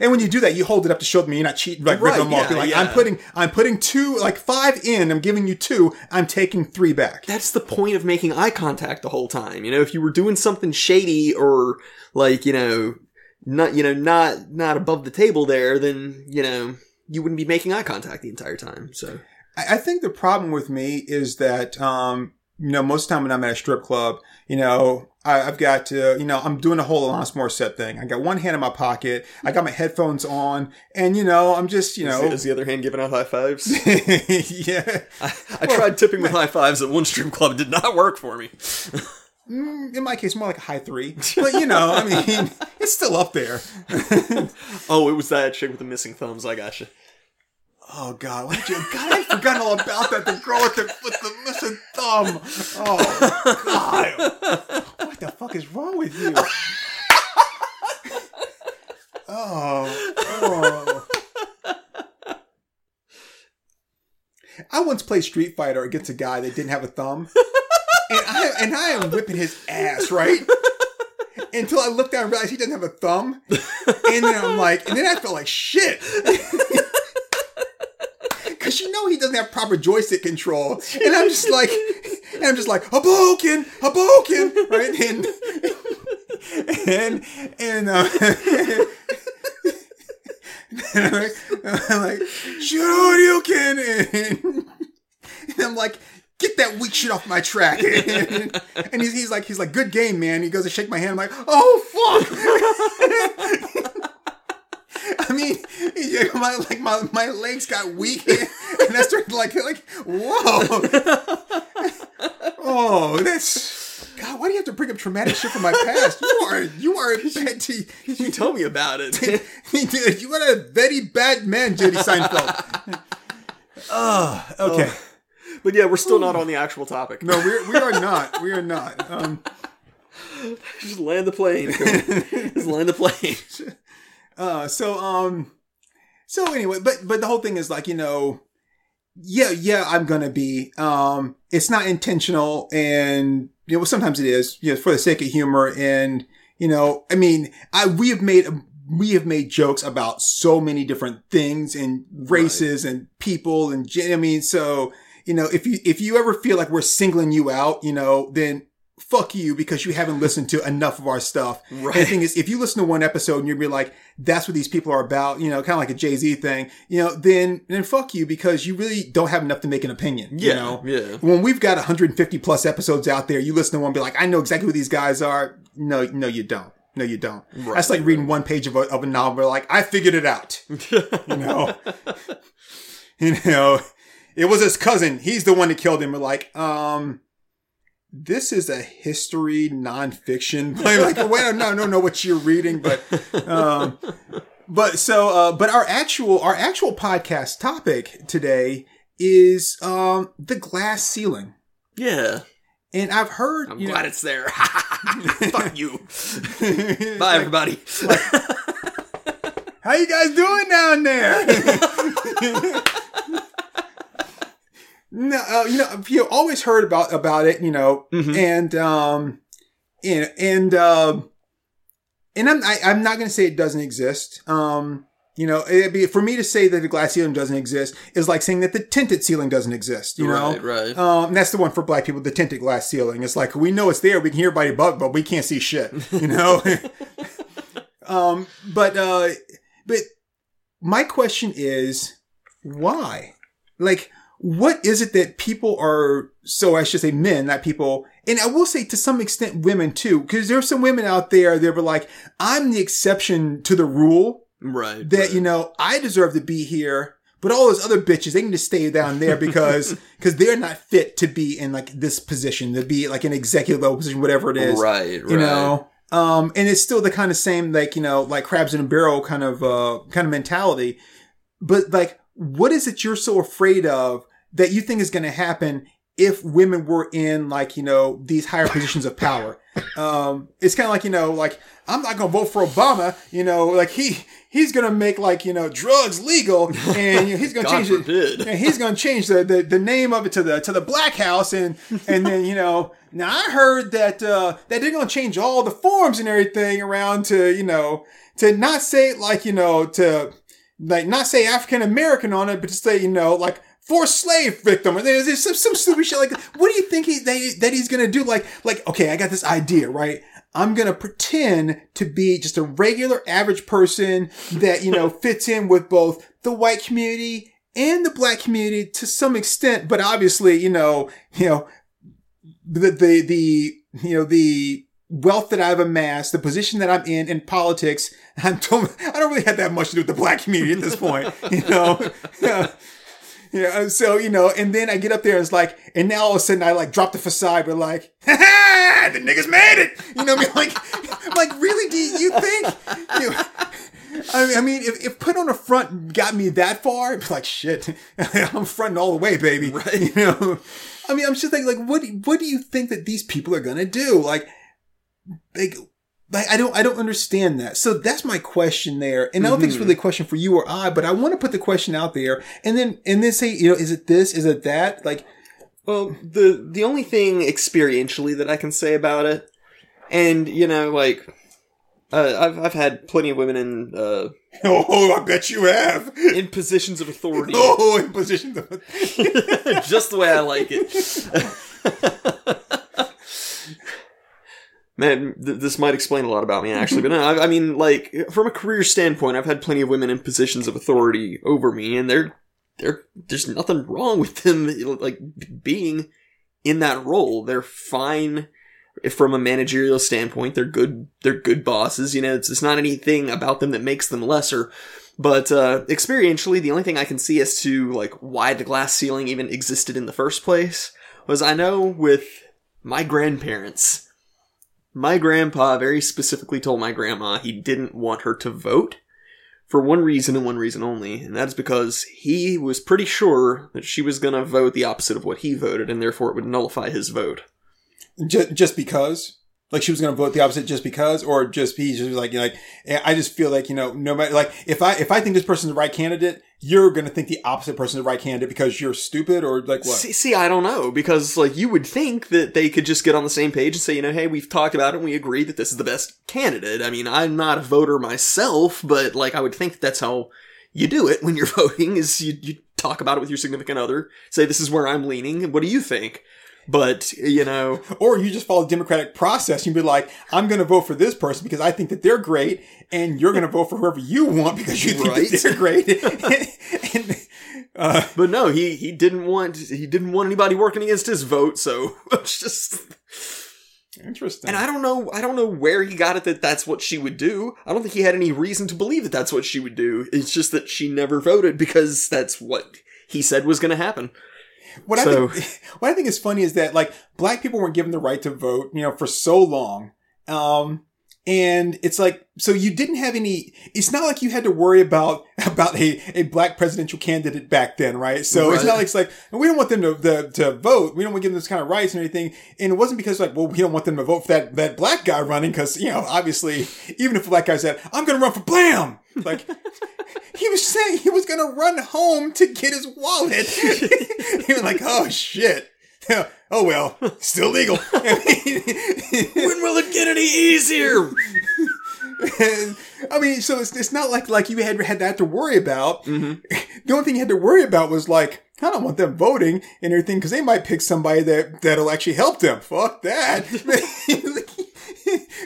And when you do that, you hold it up to show them you're not cheating, like Right, yeah, like, yeah. I'm putting, I'm putting two, like five in. I'm giving you two. I'm taking three back. that's the point of making eye contact the whole time. You know, if you were doing something shady or like you know not you know not not above the table there, then you know you wouldn't be making eye contact the entire time. So I, think the problem with me is that, um, you know, most of the time when I'm at a strip club, you know, I, I've got to, you know, I'm doing the whole Alanis Morissette thing. I got one hand in my pocket. I got my headphones on, and you know, I'm just, you know, is the other hand giving out high fives? yeah. I, I tried tipping with high fives at one strip club. It did not work for me. Mm, In my case, more like a high three, but you know, I mean, it's still up there. Oh, it was that chick with the missing thumbs. I gotcha. Oh God! Why did you? God, I forgot all about that. The girl with the with the missing thumb. Oh God! What the fuck is wrong with you? Oh, oh. I once played Street Fighter against a guy that didn't have a thumb, and I and I am whipping his ass right until I look down and realize he doesn't have a thumb, and then I'm like, and then I felt like shit. Cause you know he doesn't have proper joystick control, and I'm just like, and I'm just like, Hadouken, Hadouken, right? And and and uh, and I'm like, I'm like, Shoryuken, and, I'm like, get that weak shit off my track. And, and he's, he's like, he's like, good game, man. He goes to shake my hand. I'm like, oh fuck. I mean, my like my, my legs got weak, and I started like like whoa, oh that's God. Why do you have to bring up traumatic shit from my past? You are you are a bad t- You told me about it. you are a very bad man, Jerry Seinfeld. Oh, okay. but yeah, we're still not on the actual topic. No, we're we are not. We are not. Um, Just land the plane. Just land the plane. Uh, so um, so anyway, but but the whole thing is like you know, yeah, yeah, I'm gonna be. Um, it's not intentional, and you know, sometimes it is, you know, for the sake of humor, and you know, I mean, I we have made we have made jokes about so many different things and races and people and I mean, so you know, if you if you ever feel like we're singling you out, you know, then fuck you because you haven't listened to enough of our stuff. And the Right. thing is, if you listen to one episode and you'll be like, that's what these people are about, you know, kind of like a Jay Z thing, you know, then then fuck you because you really don't have enough to make an opinion. Yeah, You know, yeah. when we've got 150 plus episodes out there, you listen to one and be like, I know exactly who these guys are. No, no, you don't. No, you don't. Right, That's like reading one page of a, of a novel. Like, I figured it out. you know, you know, it was his cousin. He's the one that killed him. We're like, um, this is a history nonfiction. Play. Like, wait, I don't know what you're reading, but, um, but so, uh, but our actual, our actual podcast topic today is, um, the glass ceiling. Yeah. And I've heard, I'm glad know, it's there. Fuck you. Bye, everybody. How you guys doing down there? No, uh, you know, you always heard about about it, you know, Mhm. and um, and and uh, and I'm I, I'm not going to say it doesn't exist. Um, you know, it'd be for me to say that the glass ceiling doesn't exist is like saying that the tinted ceiling doesn't exist. You know, Right, right. Um, that's the one for black people, the tinted glass ceiling. It's like we know it's there, we can hear everybody above, but we can't see shit. You know. um, but uh, but my question is why? Like, what is it that people are so I should say men, not people, and I will say to some extent women too, because there are some women out there that were like, I'm the exception to the rule right. that right. you know I deserve to be here, but all those other bitches they can just stay down there because because they're not fit to be in like this position to be like an executive level position, whatever it is, Right, right. You know, um, and it's still the kind of same like you know like crabs in a barrel kind of uh kind of mentality, but like what is it you're so afraid of that you think is going to happen if women were in like you know these higher positions of power um it's kind of like you know like i'm not gonna vote for obama you know like he he's gonna make like you know drugs legal and you know, he's gonna change forbid. it and he's gonna change the, the the name of it to the to the black house and and then you know now i heard that uh that they're gonna change all the forms and everything around to you know to not say like you know to like not say African American on it, but to say you know like forced slave victim. Or there's, some, some stupid shit like what do you think he that, that he's gonna do? Like like okay I got this idea right? I'm gonna pretend to be just a regular average person that you know fits in with both the white community and the black community to some extent but obviously you know you know the the the you know the wealth that I've amassed, the position that I'm in in politics, I'm told, I don't really have that much to do with the black community at this point, you know. Yeah. Yeah, so you know, and then I get up there and it's like, and now all of a sudden I like drop the facade, but like, ha ha, the niggas made it. You know what I mean? Like, like really? Do you think? You know, I mean, I mean, if, if put on a front got me that far, it's like shit. I'm fronting all the way, baby. Right. You know. I mean, I'm just thinking, like, what? What do you think that these people are gonna do? Like, like, like I don't, I don't understand that. So that's my question there, and I don't think it's really a question for you or I, but I want to put the question out there, and then, and then say, you know, is it this? Is it that? Like, Well, the the only thing experientially that I can say about it, and you know, like, uh, I've I've had plenty of women in uh, oh, I bet you have. in positions of authority, Oh, in positions to. just the way I like it. Man, th- this might explain a lot about me, actually. But no, I, I mean, like from a career standpoint, I've had plenty of women in positions of authority over me, and they're they're there's nothing wrong with them, like being in that role. They're fine from a managerial standpoint. They're good. They're good bosses. You know, it's, it's not anything about them that makes them lesser. But uh, experientially, the only thing I can see as to like why the glass ceiling even existed in the first place was I know with my grandparents, my grandpa very specifically told my grandma he didn't want her to vote for one reason and one reason only, and that's because he was pretty sure that she was going to vote the opposite of what he voted, and therefore it would nullify his vote. just, just because like she was going to vote the opposite just because or just he just was like you know, like i just feel like you know no matter like if i if i think this person's the right candidate you're going to think the opposite person's the right candidate because you're stupid or like what See, see, I don't know because like you would think that they could just get on the same page and say, you know, hey, we've talked about it and we agree that this is the best candidate. I mean, I'm not a voter myself, but like I would think that's how you do it when you're voting is you, you talk about it with your significant other, say this is where I'm leaning. What do you think? But you know, or you just follow the democratic process you'd be like i'm going to vote for this person because i think that they're great and you're going to vote for whoever you want because you think Right. that they're great and, uh, but no, he he didn't want he didn't want anybody working against his vote, so it's just interesting And I don't know, I don't know where he got it that that's what she would do. I don't think he had any reason to believe that that's what she would do. It's just that she never voted because that's what he said was going to happen. What So- I think, what I think is funny is that like black people weren't given the right to vote, you know, for so long. Um, and it's like, so you didn't have any, it's not like you had to worry about, about a, a black presidential candidate back then, right? So it's not like, it's like, we don't want them to, the, to vote. We don't want to give them this kind of rights and everything. And it wasn't because like, well, we don't want them to vote for that, that black guy running. Cause, you know, obviously, even if a black guy said, I'm going to run for blam, like, he was saying he was going to run home to get his wallet. he was like, oh shit. oh well, still legal. when will it get any easier? and, I mean, so it's, it's not like like you had had that to worry about. Mm-hmm. The only thing you had to worry about was like, I don't want them voting and everything because they might pick somebody that that'll actually help them. Fuck that.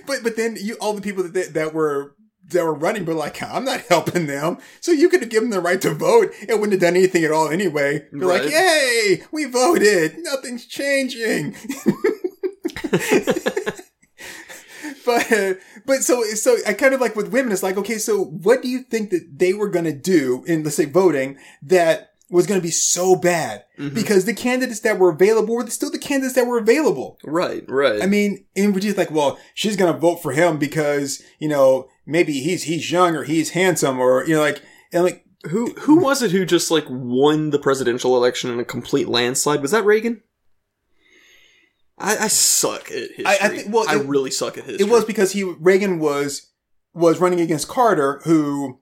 but but then you all the people that that were that were running were like, I'm not helping them. So you could have given them the right to vote. It wouldn't have done anything at all anyway. They're Right. like, yay, we voted. Nothing's changing. but but so so I kind of like with women, it's like, okay, so what do you think that they were gonna do in let's say voting that was gonna be so bad? Mm-hmm. Because the candidates that were available were still the candidates that were available. Right, right. I mean, and we're just like, well, she's gonna vote for him because, you know, maybe he's he's young or he's handsome or you know, like and like who who was it who just like won the presidential election in a complete landslide? Was that Reagan? I, I suck at history. I- I think- well, I it- really suck at history. It was because he Reagan was was running against Carter, who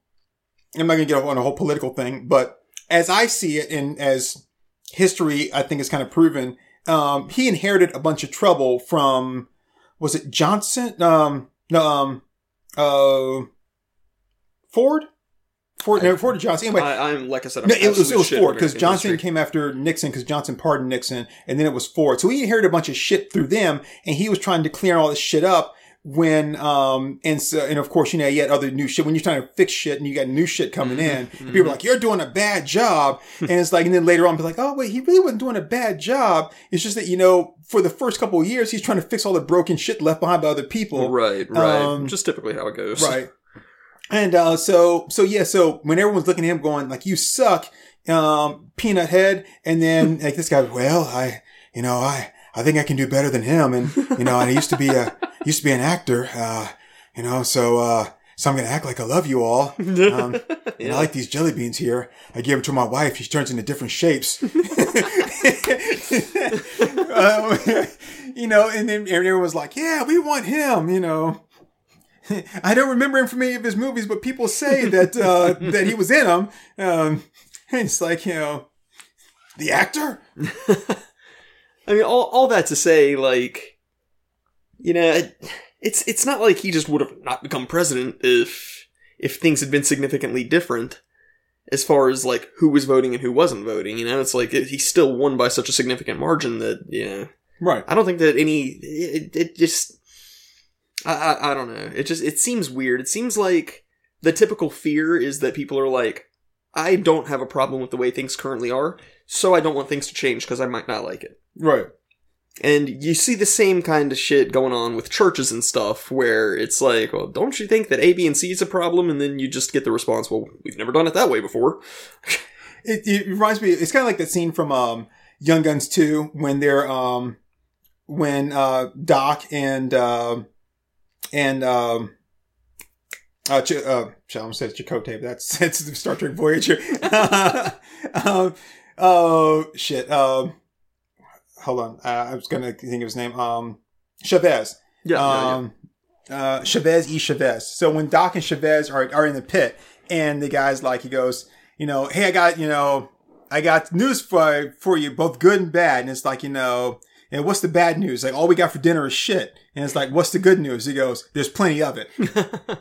I'm not going to get on a whole political thing, but as I see it, and as history I think is kind of proven, um, he inherited a bunch of trouble from was it Johnson? Um, no, um, uh, Ford. Ford, no, Ford or Johnson. Anyway, I, I'm like I said. I'm no, it was, it was Ford because Johnson history. came after Nixon because Johnson pardoned Nixon, and then it was Ford. So he inherited a bunch of shit through them, and he was trying to clear all this shit up. When um and so and of course you know you had other new shit when you're trying to fix shit and you got new shit coming in Mm-hmm. people are like you're doing a bad job and it's like and then later on be like oh wait he really wasn't doing a bad job it's just that you know for the first couple of years he's trying to fix all the broken shit left behind by other people Right, right. Um, Just typically how it goes. Right. And uh, so so yeah, so when everyone's looking at him going like you suck, um, peanut head, and then like this guy, well, I you know, I I think I can do better than him and you know, and I used to be a used to be an actor, uh, you know, so uh so I'm gonna act like I love you all. Um, and I like these jelly beans here. I gave them to my wife. She turns into different shapes. um, you know, and then everyone was like, "Yeah, we want him." You know, I don't remember him from any of his movies, but people say that uh, that he was in them. Um, and it's like you know, the actor. I mean, all, all that to say, like, you know, it- it's it's not like he just would have not become president if if things had been significantly different as far as like who was voting and who wasn't voting. You know, it's like it, he still won by such a significant margin that yeah, Right. I don't think that any it, it just I, I I don't know. It just it seems weird. It seems like the typical fear is that people are like, I don't have a problem with the way things currently are, so I don't want things to change because I might not like it. Right. And you see the same kind of shit going on with churches and stuff, where it's like, well, don't you think that A, B, and C is a problem? And then you just get the response, well, we've never done it that way before. It, it reminds me. It's kind of like that scene from um, Young Guns 2 when they're um, when uh, Doc and um and um, uh, Ch- uh, shall I almost say Chakotay, but that's the Star Trek Voyager. oh shit. Um, hold on. Uh, I was gonna think of his name. Um, Chavez. Yeah, yeah, um, uh, Chavez E. Chavez. So when Doc and Chavez are, are in the pit and the guy's like, he goes, you know, hey, I got, you know, I got news for, for you, both good and bad. And it's like, you know, and what's the bad news? Like, all we got for dinner is shit. And it's like, what's the good news? He goes, there's plenty of it.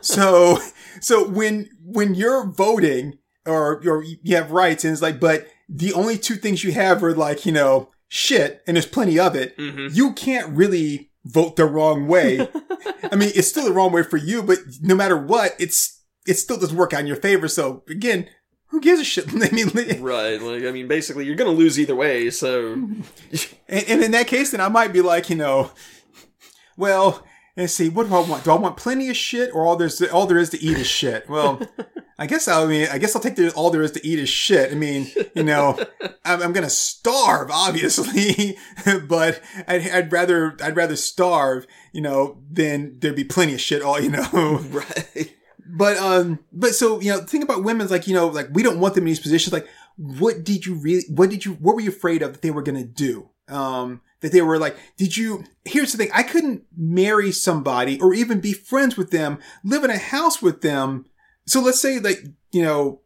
so, so when, when you're voting or, or you have rights and it's like, but the only two things you have are like, you know, shit and there's plenty of it. hmm You can't really vote the wrong way. I mean, it's still the wrong way for you, but no matter what, it's, it still doesn't work out in your favor. So again, who gives a shit? I mean, and, Right, like, I mean, basically, you're gonna lose either way, so. and in that case, then I might be like, you know, well, let's see, what do I want? Do I want plenty of shit or all there's, all there is to eat is shit? Well, I guess I mean, I guess I'll take the, all there is to eat is shit. I mean, you know, I'm, I'm gonna starve, obviously, but I'd, I'd rather, I'd rather starve, you know, than there'd be plenty of shit all, you know. right. But, um, but so, you know, think about women's like, you know, like we don't want them in these positions. Like, what did you really, what did you, what were you afraid of that they were gonna do? Um, that they were like, did you, here's the thing, I couldn't marry somebody or even be friends with them, live in a house with them. So let's say like, you know,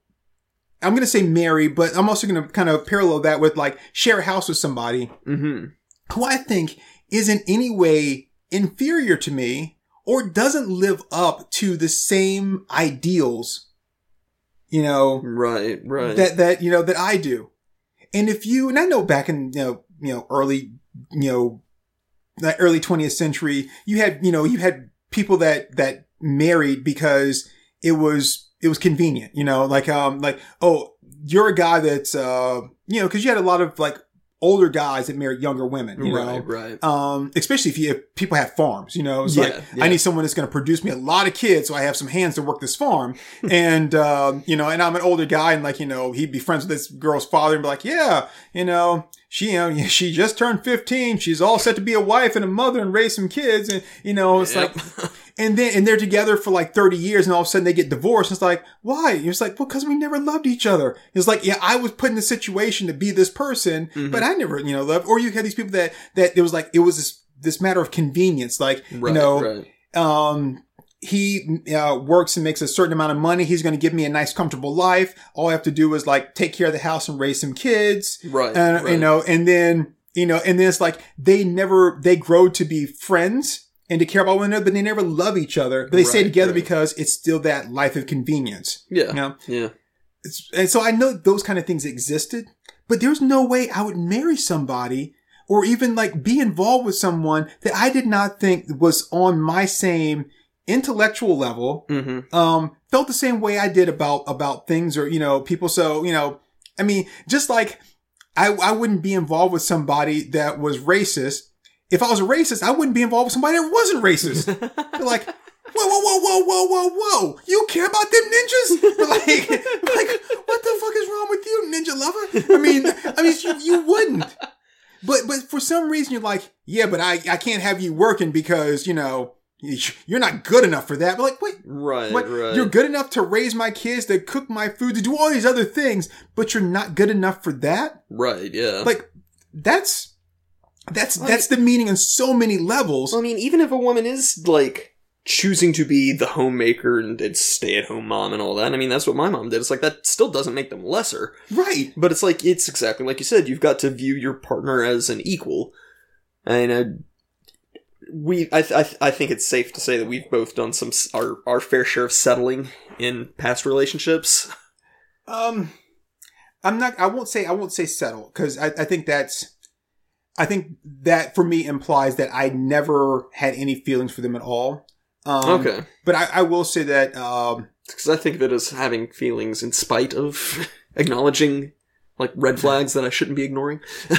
I'm going to say marry, but I'm also going to kind of parallel that with like share a house with somebody. hmm who I think is in any way inferior to me or doesn't live up to the same ideals, you know, Right, right. that, that, you know, that I do. And if you, and I know back in, you know, you know, early, you know, the early 20th century, you had, you know, you had people that, that married because it was, it was convenient, you know, like, um, like, oh, you're a guy that's, uh, you know, cause you had a lot of like older guys that married younger women, you know, right, right. um, especially if you if people have farms, you know, it's Yeah, like yeah. I need someone that's going to produce me a lot of kids, so I have some hands to work this farm, and um, you know, and I'm an older guy, and like you know, he'd be friends with this girl's father, and be like, yeah, you know, she you know, she just turned 15, she's all set to be a wife and a mother and raise some kids, and you know, it's Yep. like, and then and they're together for like 30 years, and all of a sudden they get divorced. And it's like, why? And It's like, well, because we never loved each other. It's like, yeah, I was put in the situation to be this person, Mm-hmm. but I never, you know, loved. Or you had these people that that it was like it was this this matter of convenience, like right, you know, right. um, he uh, works and makes a certain amount of money. He's going to give me a nice, comfortable life. All I have to do is like take care of the house and raise some kids, Right, and right. you know, and then you know, and then it's like they never they grow to be friends and to care about one another, but they never love each other. But they stay together right. because it's still that life of convenience. Yeah, You know, yeah. it's, and so I know those kind of things existed, but there's no way I would marry somebody or even like be involved with someone that I did not think was on my same intellectual level, Mm-hmm. um, felt the same way I did about, about things or, you know, people. So, you know, I mean, just like I, I wouldn't be involved with somebody that was racist. If I was a racist, I wouldn't be involved with somebody that wasn't racist. They're like, whoa, whoa, whoa, whoa, whoa, whoa, whoa. You care about them ninjas? We're like, like, what the fuck is wrong with you, ninja lover? I mean, I mean, you, you wouldn't. But, but for some reason you're like, yeah, but I, I can't have you working because, you know, you're not good enough for that. But like, wait, Right, what? right. You're good enough to raise my kids, to cook my food, to do all these other things, but you're not good enough for that? right, yeah. Like, that's, that's, that's the meaning on so many levels. Well, I mean, even if a woman is like choosing to be the homemaker and, and stay at home mom and all that, I mean, that's what my mom did. It's like that still doesn't make them lesser. Right. But it's like it's exactly like you said. You've got to view your partner as an equal, and uh, we. I, I I think it's safe to say that we've both done some s- our our fair share of settling in past relationships. Um, I'm not. I won't say. I won't say settle because I, I think that's. I think that for me implies that I never had any feelings for them at all. Um, okay, But I, I will say that. Um, because I think of it as having feelings in spite of acknowledging like red flags that I shouldn't be ignoring.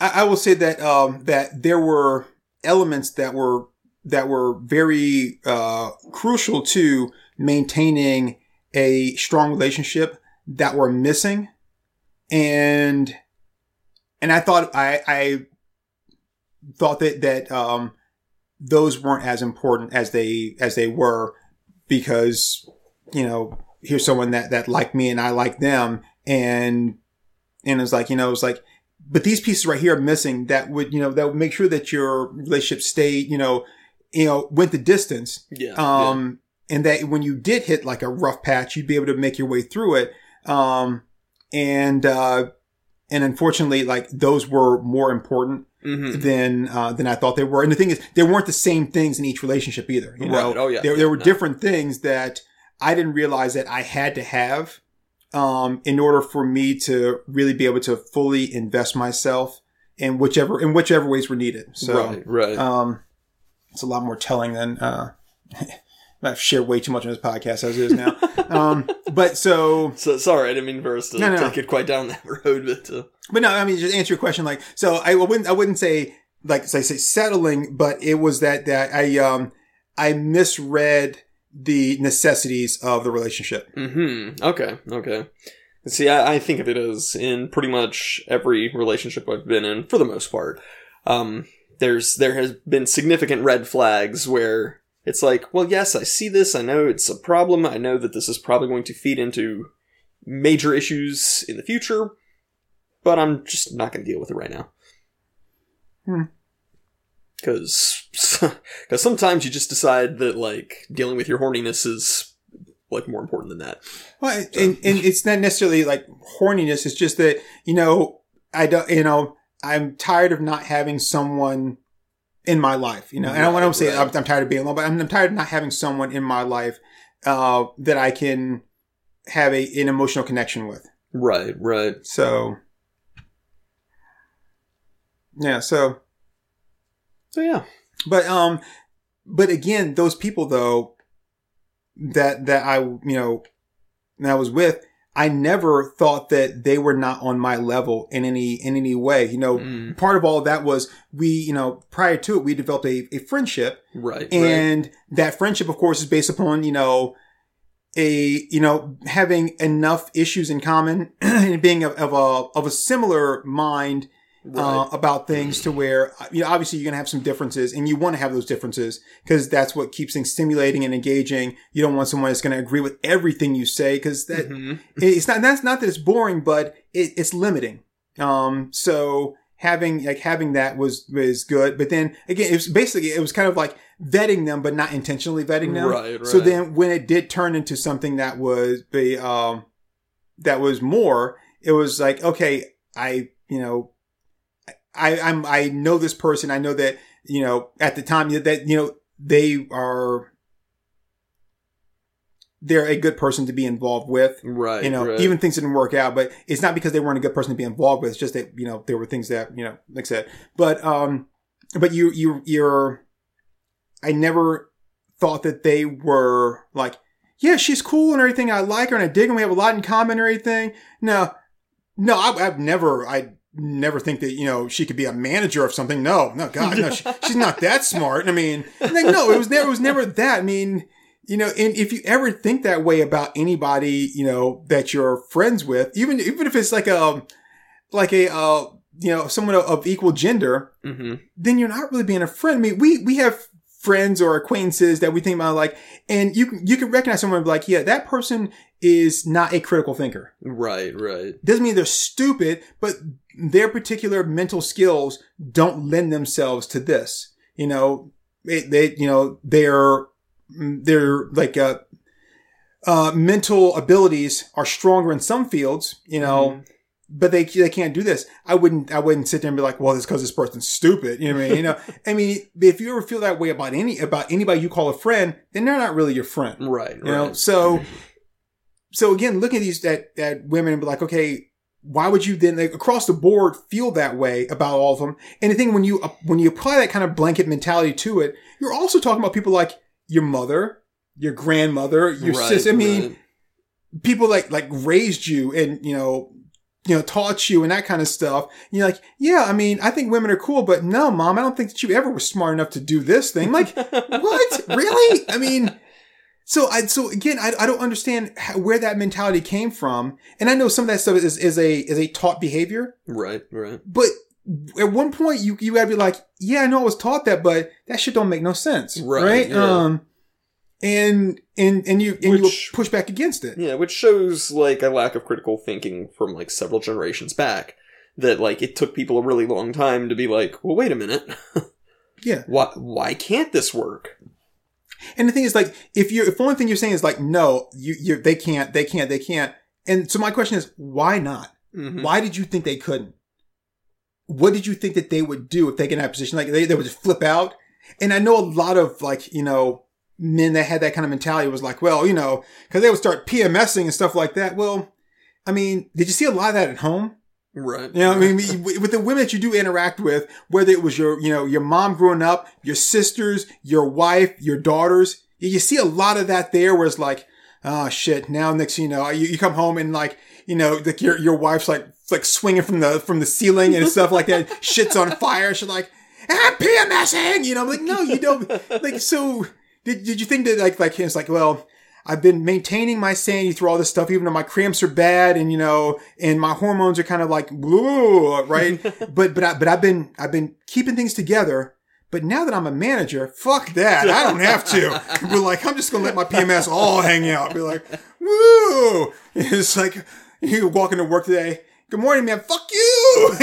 I, I will say that um, that there were elements that were that were very uh, crucial to maintaining a strong relationship that were missing, and and I thought I I thought that that um, those weren't as important as they as they were because you know here's someone that that liked me and I like them. And and it was like you know it was like but these pieces right here are missing that would you know that would make sure that your relationship stayed you know you know went the distance. Yeah. um and that when you did hit like a rough patch you'd be able to make your way through it. Um and uh and unfortunately like those were more important Mhm. than uh, than I thought they were. And the thing is, they weren't the same things in each relationship either. You know, Right. Oh, yeah. there, there were No. different things that I didn't realize that I had to have um, in order for me to really be able to fully invest myself in whichever in whichever ways were needed. So right, right. um, it's a lot more telling than uh, I've shared way too much on this podcast as it is now. um, but so so sorry, I didn't mean for us to No, no, no. take it quite down that road, but uh, But no, I mean, just answer your question. Like, so I wouldn't, I wouldn't say like, so I say settling, but it was that, that I, um, I misread the necessities of the relationship. hmm Okay, okay. See, I, I think of it as in pretty much every relationship I've been in, for the most part. Um, there's there has been significant red flags where it's like, well, yes, I see this. I know it's a problem. I know that this is probably going to feed into major issues in the future, but I'm just not going to deal with it right now. Hmm. Because because sometimes you just decide that like dealing with your horniness is like more important than that. Well, and, and it's not necessarily like horniness. It's just that, you know, I don't, you know, I'm tired of not having someone in my life. You know, and I want to say Right, I'm, I'm tired of being alone, but I'm, I'm tired of not having someone in my life uh, that I can have a an emotional connection with. Right, right. So, yeah. So, So yeah. but um, but again, those people though that that I you know that I was with, I never thought that they were not on my level in any in any way. You know, Mm, part of all of that was we you know prior to it we developed a, a friendship right, right. and that friendship of course is based upon you know a you know having enough issues in common and being of, of a of a similar mind uh, about things to where you know obviously you're gonna have some differences and you want to have those differences because that's what keeps things stimulating and engaging. You don't want someone that's going to agree with everything you say because that Mhm. it's not that's not that it's boring but it, it's limiting. Um so having like having that was was good but then again it was basically it was kind of like vetting them but not intentionally vetting them. Right, so then when it did turn into something that was be um that was more it was like okay i you know i i'm i know this person i know that you know at the time that you know they are they're a good person to be involved with Right. you know, right. even things didn't work out, but it's not because they weren't a good person to be involved with. It's just that, you know, there were things that, you know, like I said, but, um, but you, you, you're, I never thought that they were like, yeah, she's cool and everything. I like her and I dig and we have a lot in common or anything. No, no, I, I've never, I never think that, you know, she could be a manager of something. No, no, God, no, she, she's not that smart. I mean, like, no, it was never, it was never that. I mean, you know, and if you ever think that way about anybody, you know, that you're friends with, even even if it's like a like a uh, you know, someone of, of equal gender, hmm then you're not really being a friend. I mean, we we have friends or acquaintances that we think about like, and you can you can recognize someone and be like, yeah, that person is not a critical thinker. Right, right. Doesn't mean they're stupid, but their particular mental skills don't lend themselves to this. You know, they, they you know, they're, they're like, uh, uh, mental abilities are stronger in some fields, you know, Mhm. But they, they can't do this. I wouldn't, I wouldn't sit there and be like, well, it's because this person's stupid. You know what I mean? You know, I mean, if you ever feel that way about any, about anybody you call a friend, then they're not really your friend. Right, You know, right. so so again, look at these at, at women and be like, okay, why would you then like, across the board feel that way about all of them? And the thing when you uh, when you apply that kind of blanket mentality to it, you're also talking about people like your mother, your grandmother, your Right, sister. I mean, right. people like like raised you and you know you know taught you and that kind of stuff. And you're like, yeah, I mean, I think women are cool, but no, mom, I don't think that you ever were smart enough to do this thing. Like, what? Really? I mean, so I so again, I, I don't understand how, where that mentality came from, and I know some of that stuff is is a is a taught behavior, Right, right. but at one point you you gotta be like, yeah, I know I was taught that, but that shit don't make no sense, Right, right? yeah. Um, and and and you and Which- you push back against it. Yeah, which shows like a lack of critical thinking from like several generations back. That like it took people a really long time to be like, well, wait a minute, Yeah. why why can't this work? And the thing is, like, if you're, if the only thing you're saying is like, no, you, you, they can't, they can't, they can't. And so my question is, why not? Mhm. Why did you think they couldn't? What did you think that they would do if they get in that position? Like, they, they would just flip out. And I know a lot of like, you know, men that had that kind of mentality was like, well, you know, cause they would start PMSing and stuff like that. Well, I mean, did you see a lot of that at home? Right. You know, I mean, with the women that you do interact with, whether it was your, you know, your mom growing up, your sisters, your wife, your daughters, you you see a lot of that there where it's like, oh shit, now next you know, you, you come home and like, you know, like your, your wife's like, like swinging from the, from the ceiling and stuff like that. Shit's on fire. She's like, ah, I'm PMSing, you know, I'm like, no, you don't. Like, so did, did you think that like, like, it's like, well, I've been maintaining my sanity through all this stuff, even though my cramps are bad and, you know, and my hormones are kind of like, whoa, right? but, but I, but I've been, I've been keeping things together. But now that I'm a manager, fuck that. I don't have to. We're like, I'm just going to let my PMS all hang out. Be like, woo. It's like, you walk into work today. Good morning, man. Fuck you.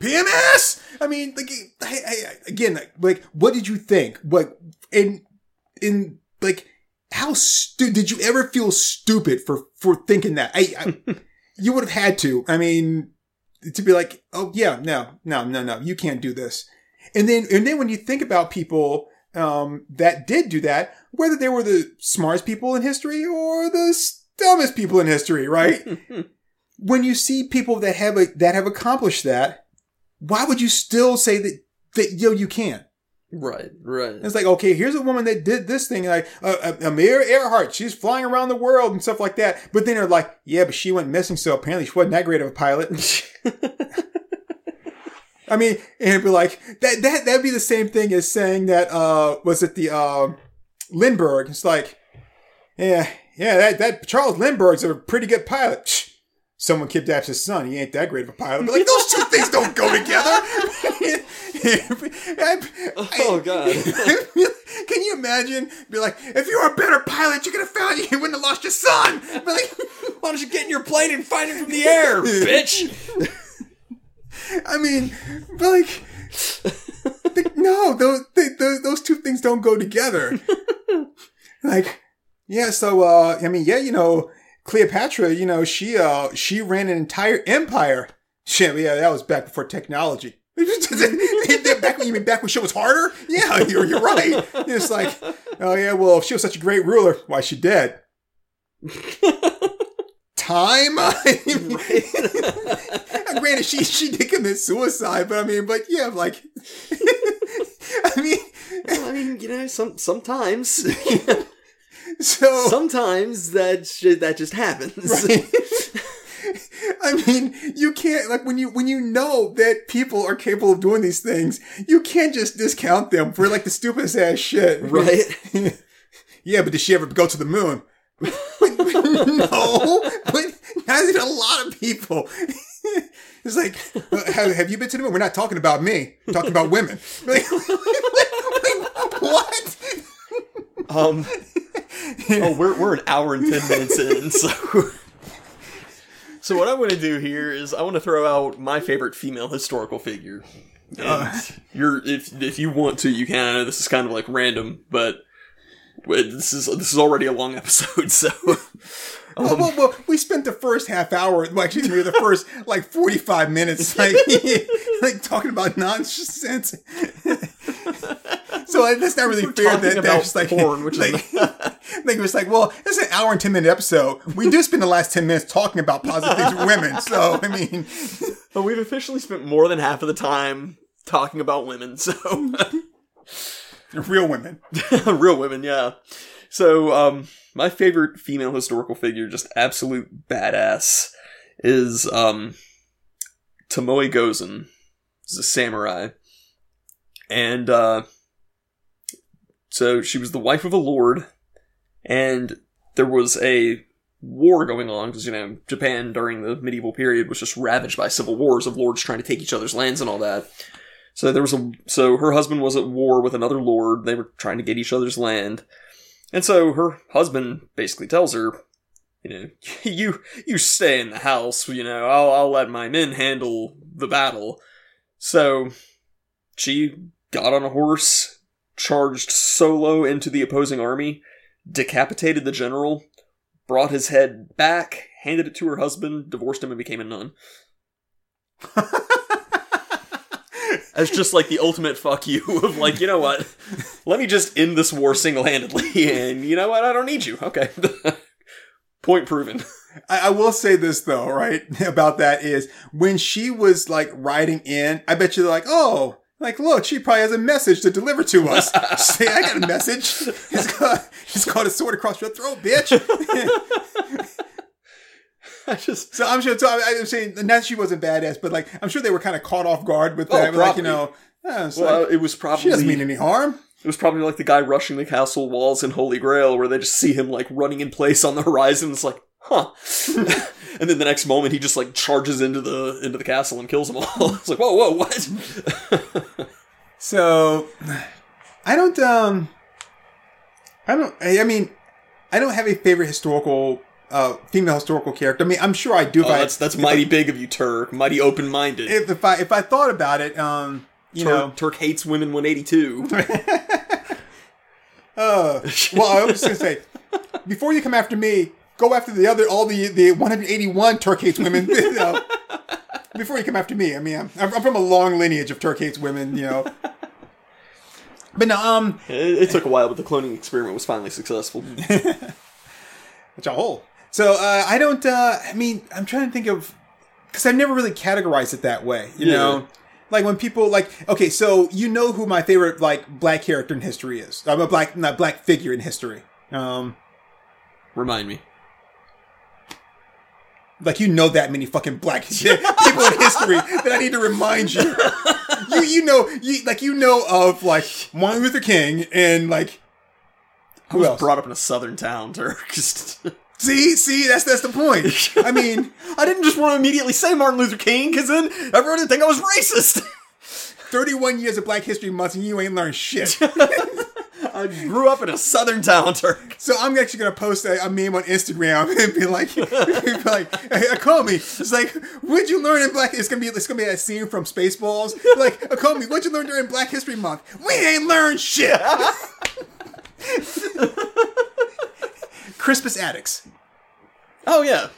PMS. I mean, like, I, I, again, like, like, what did you think? What, in, in, like, how stu- did you ever feel stupid for, for thinking that? I, I you would have had to. I mean, to be like, oh yeah, no, no, no, no, you can't do this. And then, and then when you think about people um, that did do that, whether they were the smartest people in history or the dumbest people in history, right? when you see people that have a, that have accomplished that, why would you still say that that yo you can't? Right, right. It's like okay, here's a woman that did this thing, like uh, uh, Amelia Earhart. She's flying around the world and stuff like that. But then they're like, yeah, but she went missing, so apparently she wasn't that great of a pilot. I mean, and it'd be like that. That that'd be the same thing as saying that. Uh, was it the uh, Lindbergh? It's like, yeah, yeah. That that Charles Lindbergh's a pretty good pilot. Shh. Someone kidnaps his son. He ain't that great of a pilot. But like those two things don't go together. oh god! Can you imagine? Be like, if you were a better pilot, you could have found you. You wouldn't have lost your son. But like, why don't you get in your plane and find him from the air, bitch? I mean, but like, the, no, those, they, those those two things don't go together. like, yeah. So, uh, I mean, yeah, you know, Cleopatra, you know, she uh she ran an entire empire. Shit, yeah, that was back before technology. back when you mean back when shit was harder? Yeah, you're you're right. It's like, oh yeah, well, if she was such a great ruler, why is she dead? Time. Granted, she she did commit suicide, but I mean, but yeah, like, I mean, well, I mean, you know, some sometimes. so sometimes that sh- that just happens. Right. I mean, you can't like when you when you know that people are capable of doing these things, you can't just discount them for like the stupidest ass shit. Right. yeah, but did she ever go to the moon? no, but neither did a lot of people. It's like, have, have, you been to the moon? We're not talking about me. We're talking about women. Like, like, what? Um. Oh, we're we're an hour and ten minutes in, so. So what I want to do here is I want to throw out my favorite female historical figure. And uh, you're if if you want to, you can. I know this is kind of like random, but this is this is already a long episode, so. Um, well, well, well, we spent the first half hour, well, actually, maybe the first like forty-five minutes, like, like talking about nonsense. so like, that's not really We're fair. That that's just like porn, which like, like it was like, well, it's an hour and ten minute episode. We do spend the last ten minutes talking about positive things with women. So I mean, but we've officially spent more than half of the time talking about women. So real women, real women, yeah. So, um, my favorite female historical figure, just absolute badass, is um, Tomoe Gozen. She's a samurai. And uh, so she was the wife of a lord, and there was a war going on because you know Japan during the medieval period was just ravaged by civil wars of lords trying to take each other's lands and all that. So there was a so her husband was at war with another lord. They were trying to get each other's land. And so her husband basically tells her, you know, you you stay in the house, you know, I'll I'll let my men handle the battle. So she got on a horse, charged solo into the opposing army, decapitated the general, brought his head back, handed it to her husband, divorced him, and became a nun. as just like the ultimate fuck you of like, you know what? Let me just end this war single handedly, and you know what? I don't need you. Okay. Point proven. I, I, will say this though, right? About that is when she was like riding in, I bet you're like, oh, like, look, she probably has a message to deliver to us. Say, I got a message. He's got, he's got a sword across your throat, bitch. I just so I'm sure. So I, am saying not she wasn't badass, but like I'm sure they were kind of caught off guard with oh, that. Oh, like you know, yeah, well, like, it was probably she doesn't mean any harm. It was probably like the guy rushing the castle walls in Holy Grail, where they just see him like running in place on the horizon. It's like, huh. and then the next moment, he just like charges into the into the castle and kills them all. it's like, whoa, whoa, what? so, I don't. um I don't. I mean, I don't have a favorite historical uh, female historical character. I mean, I'm sure I do. Oh, that's that's mighty I, big of you, Turk. Mighty open minded. If, if, I if I thought about it, um, you Turk, know, Turk hates women 182. uh, well, I was just gonna say, before you come after me, go after the other all the the 181 Turk hates women. You know. before you come after me. I mean, I'm, I'm from a long lineage of Turk hates women, you know. But no, um, It, it took a while, but the cloning experiment was finally successful. which a hole. So uh, I don't. Uh, I mean, I'm trying to think of because I've never really categorized it that way. You Yeah. know, like when people like, okay, so you know who my favorite like black character in history is? I'm a black, not black figure in history. Um, Remind me. Like you know that many fucking black people in history that I need to remind you. You you know you like you know of like Martin Luther King and like who else? Brought up in a southern town, Turk. See, see, that's that's the point. I mean, I didn't just want to immediately say Martin Luther King, because then everyone would think I was racist. 31 years of Black History Month and you ain't learned shit. I grew up in a southern town, Turk. So I'm actually gonna post a, a meme on Instagram and be like, be like, hey, uh, Akomi. It's like, what'd you learn in Black? It's gonna be, it's gonna be that scene from Spaceballs. Like, uh, Akomi, what'd you learn during Black History Month? We ain't learned shit. Crispus Attucks. Oh yeah,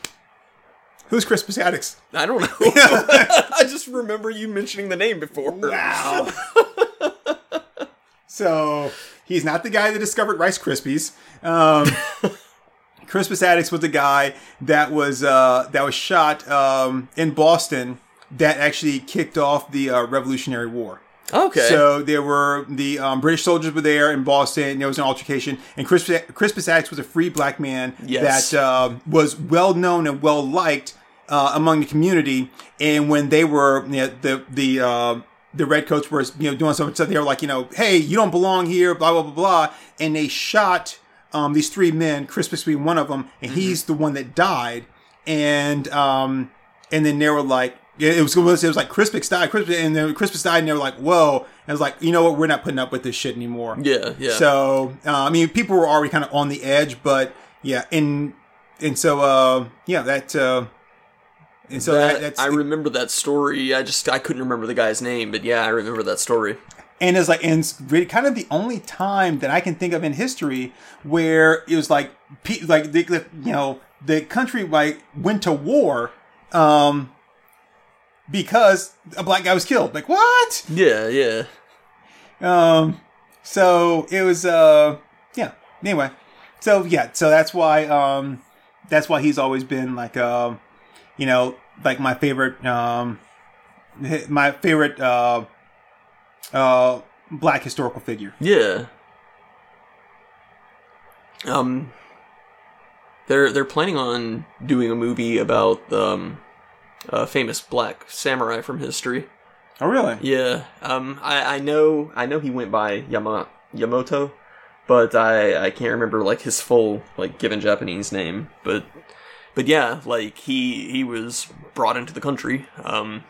Who's Crispus Attucks? I don't know. I just remember you mentioning the name before. Wow. so he's not the guy that discovered Rice Krispies. Um, Crispus Attucks was the guy that was uh, that was shot um, in Boston that actually kicked off the uh, Revolutionary War. Okay. So there were the um, British soldiers were there in Boston. And there was an altercation, and Crispus, Crispus Attucks was a free black man Yes. that uh, was well known and well liked uh, among the community. And when they were you know, the the uh, the redcoats were you know doing something, so they were like you know, hey, you don't belong here, blah blah blah blah, and they shot um, these three men, Crispus being one of them, and he's the one that died. And um, and then they were like, it was it was, it was like Crispus died, Crispus, and then Crispus died, and they were like, whoa, and it was like, you know what, we're not putting up with this shit anymore. yeah, yeah. So uh, I mean, people were already kind of on the edge, but yeah, and and so uh, yeah, that uh, and so that, I remember that story. I just I couldn't remember the guy's name, but yeah, I remember that story. and it's like and it's really kind of the only time that I can think of in history where it was like like the, the you know the country like went to war um because a black guy was killed. Like what? Yeah, yeah. Um, so it was, uh, yeah. Anyway, so yeah, so that's why, um, that's why he's always been like, um, you know, like my favorite, um, my favorite, uh, uh, black historical figure. Yeah. Um they're they're planning on doing a movie about um a famous black samurai from history. Oh, really? Yeah. Um I I know I know he went by Yama Yamoto, but I I can't remember like his full like given Japanese name, but but yeah, like he he was brought into the country um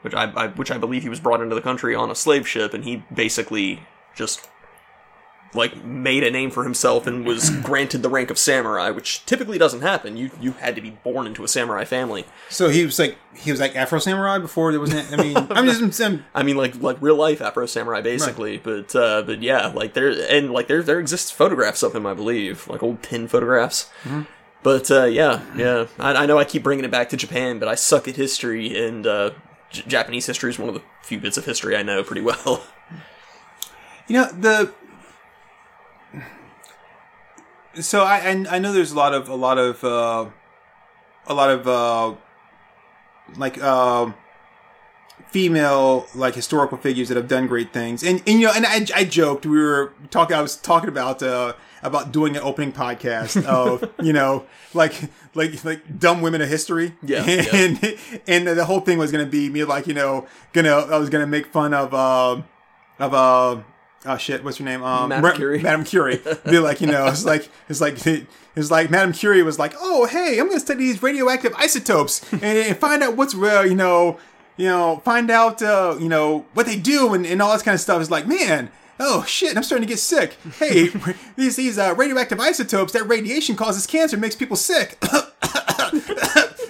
which I, I which I believe he was brought into the country on a slave ship and he basically just like made a name for himself and was granted the rank of samurai, which typically doesn't happen. You you had to be born into a samurai family. So he was like, he was like Afro Samurai before there was, I mean, I'm just, I'm, I mean, like like real life Afro samurai, basically. But uh, but yeah, like there and like there there exists photographs of him, I believe, like old tin photographs. But uh, yeah, yeah, I, I know I keep bringing it back to Japan, but I suck at history, and uh, J- Japanese history is one of the few bits of history I know pretty well. You know the. So I, I I know there's a lot of a lot of uh, a lot of uh, like uh, female like historical figures that have done great things, and and you know, and I, I joked we were talking. I was talking about uh, about doing an opening podcast of you know like like like dumb women of history. Yeah, yeah. and and the whole thing was gonna be me like you know gonna I was gonna make fun of uh, of uh oh shit what's her name um Madame Curie. Madame Curie be like you know it's like it's like it's like Madame Curie was like oh hey I'm gonna study these radioactive isotopes and, and find out what's real you know you know find out uh you know what they do and, and all that kind of stuff is like man Oh shit! I'm starting to get sick. Hey, these these uh, radioactive isotopes, that radiation causes cancer, makes people sick.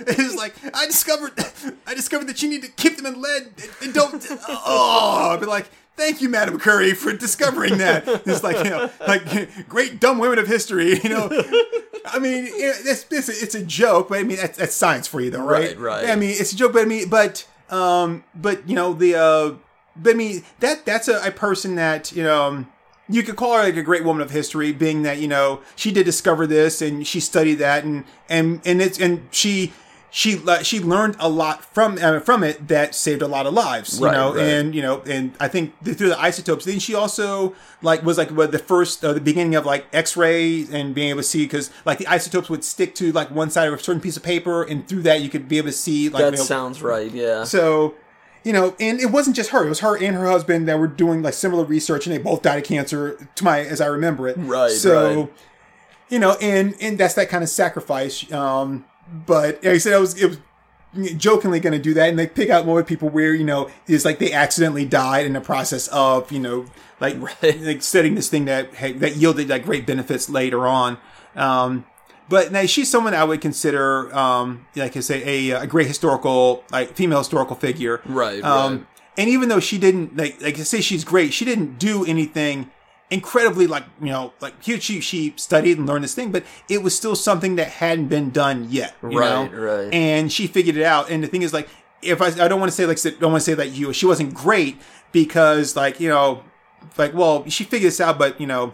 it's like I discovered, I discovered that you need to keep them in lead and don't. Oh, I'd be like, thank you, Madame Curie, for discovering that. It's like you know, like great dumb women of history. You know, I mean, it's, it's, a, it's a joke, but I mean, that's, that's science for you, though, right? Right, right. I mean, it's a joke, but I mean, but, um, but you know, the, uh, I mean, that that's a, a person that you know. um, You could call her like a great woman of history, being that you know she did discover this and she studied that and and and it's and she she she learned a lot from uh, from it that saved a lot of lives, you Right, know, right. and you know, and I think th- through the isotopes. Then she also like was like what the first uh, the beginning of like X-ray and being able to see because like the isotopes would stick to like one side of a certain piece of paper, and through that you could be able to see like That you know, sounds right. Yeah. so, you know, and it wasn't just her; it was her and her husband that were doing like similar research, and they both died of cancer. To my, as I remember it, Right, So, right. you know, and and that's that kind of sacrifice. Um, but like I said, it was it was jokingly going to do that, and they pick out more people where you know it's like they accidentally died in the process of you know like Right. like studying this thing that that yielded like great benefits later on. Um, but now she's someone I would consider, um, like I say, a, a great historical, like female historical figure. Right, Um, right. And even though she didn't, like, like I say, she's great. She didn't do anything incredibly, like you know, like huge. She she studied and learned this thing, but it was still something that hadn't been done yet. You Right, know? right. And she figured it out. And the thing is, like, if I, I don't want to say like, I don't want to say that you, she wasn't great because, like, you know, like, well, she figured this out, but you know,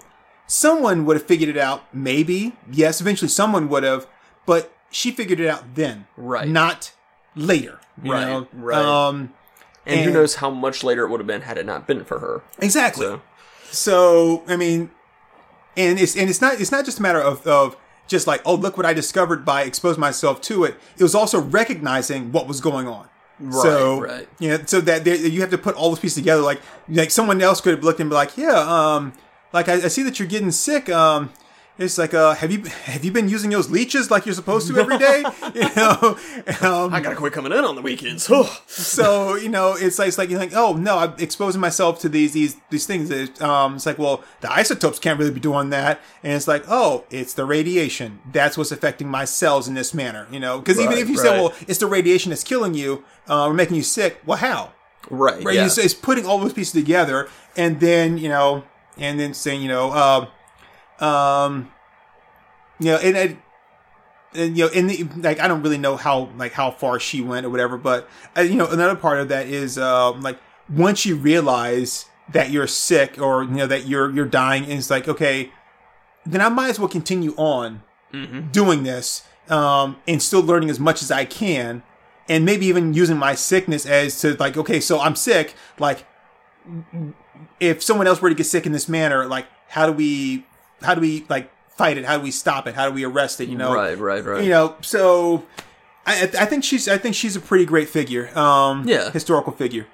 someone would have figured it out. Maybe, yes, eventually someone would have, but she figured it out then, Right. Not later, you Right, know? right. Um, and, who knows how much later it would have been had it not been for her. exactly. So So I mean, and it's and it's not it's not just a matter of of just like oh look what I discovered by exposing myself to it. It was also recognizing what was going on. Right, so, right. Yeah, so that there, you have to put all those pieces together. Like like someone else could have looked and be like, yeah, um, like I, I see that you're getting sick. Um, it's like, uh, have you have you been using those leeches like you're supposed to every day? you know, um, I gotta quit coming in on the weekends. So you know it's like it's like you're like oh no i'm exposing myself to these these these things It, um it's like well the isotopes can't really be doing that and it's like oh it's the radiation that's what's affecting my cells in this manner you know because even if you say well it's the radiation that's killing you uh, or making you sick well how Right. right Yeah. it's, it's putting all those pieces together and then you know and then saying you know uh, um you know and, and and you know, in the like, I don't really know how like how far she went or whatever, but uh, you know, another part of that is uh, like once you realize that you're sick or you know that you're you're dying, and it's like okay, then I might as well continue on doing this um, and still learning as much as I can, and maybe even using my sickness as to like okay, so I'm sick, like if someone else were to get sick in this manner, like how do we how do we like fight it? How do we stop it? How do we arrest it? You know, right. Right. Right. you know so I, I think she's i think she's a pretty great figure um Yeah. historical figure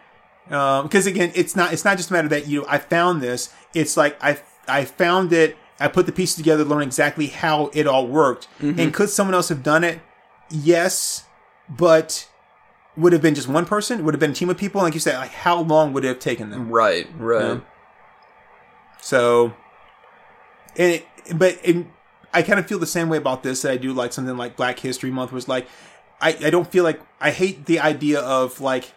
um because again it's not it's not just a matter that you know i found this it's like i i found it i put the pieces together learn exactly how it all worked Mm-hmm. and could someone else have done it yes but would have been just one person would have been a team of people like you said like how long would it have taken them Right. Right. So, and it, but it, I kind of feel the same way about this that I do like something like Black History Month was like, I, I don't feel like I hate the idea of like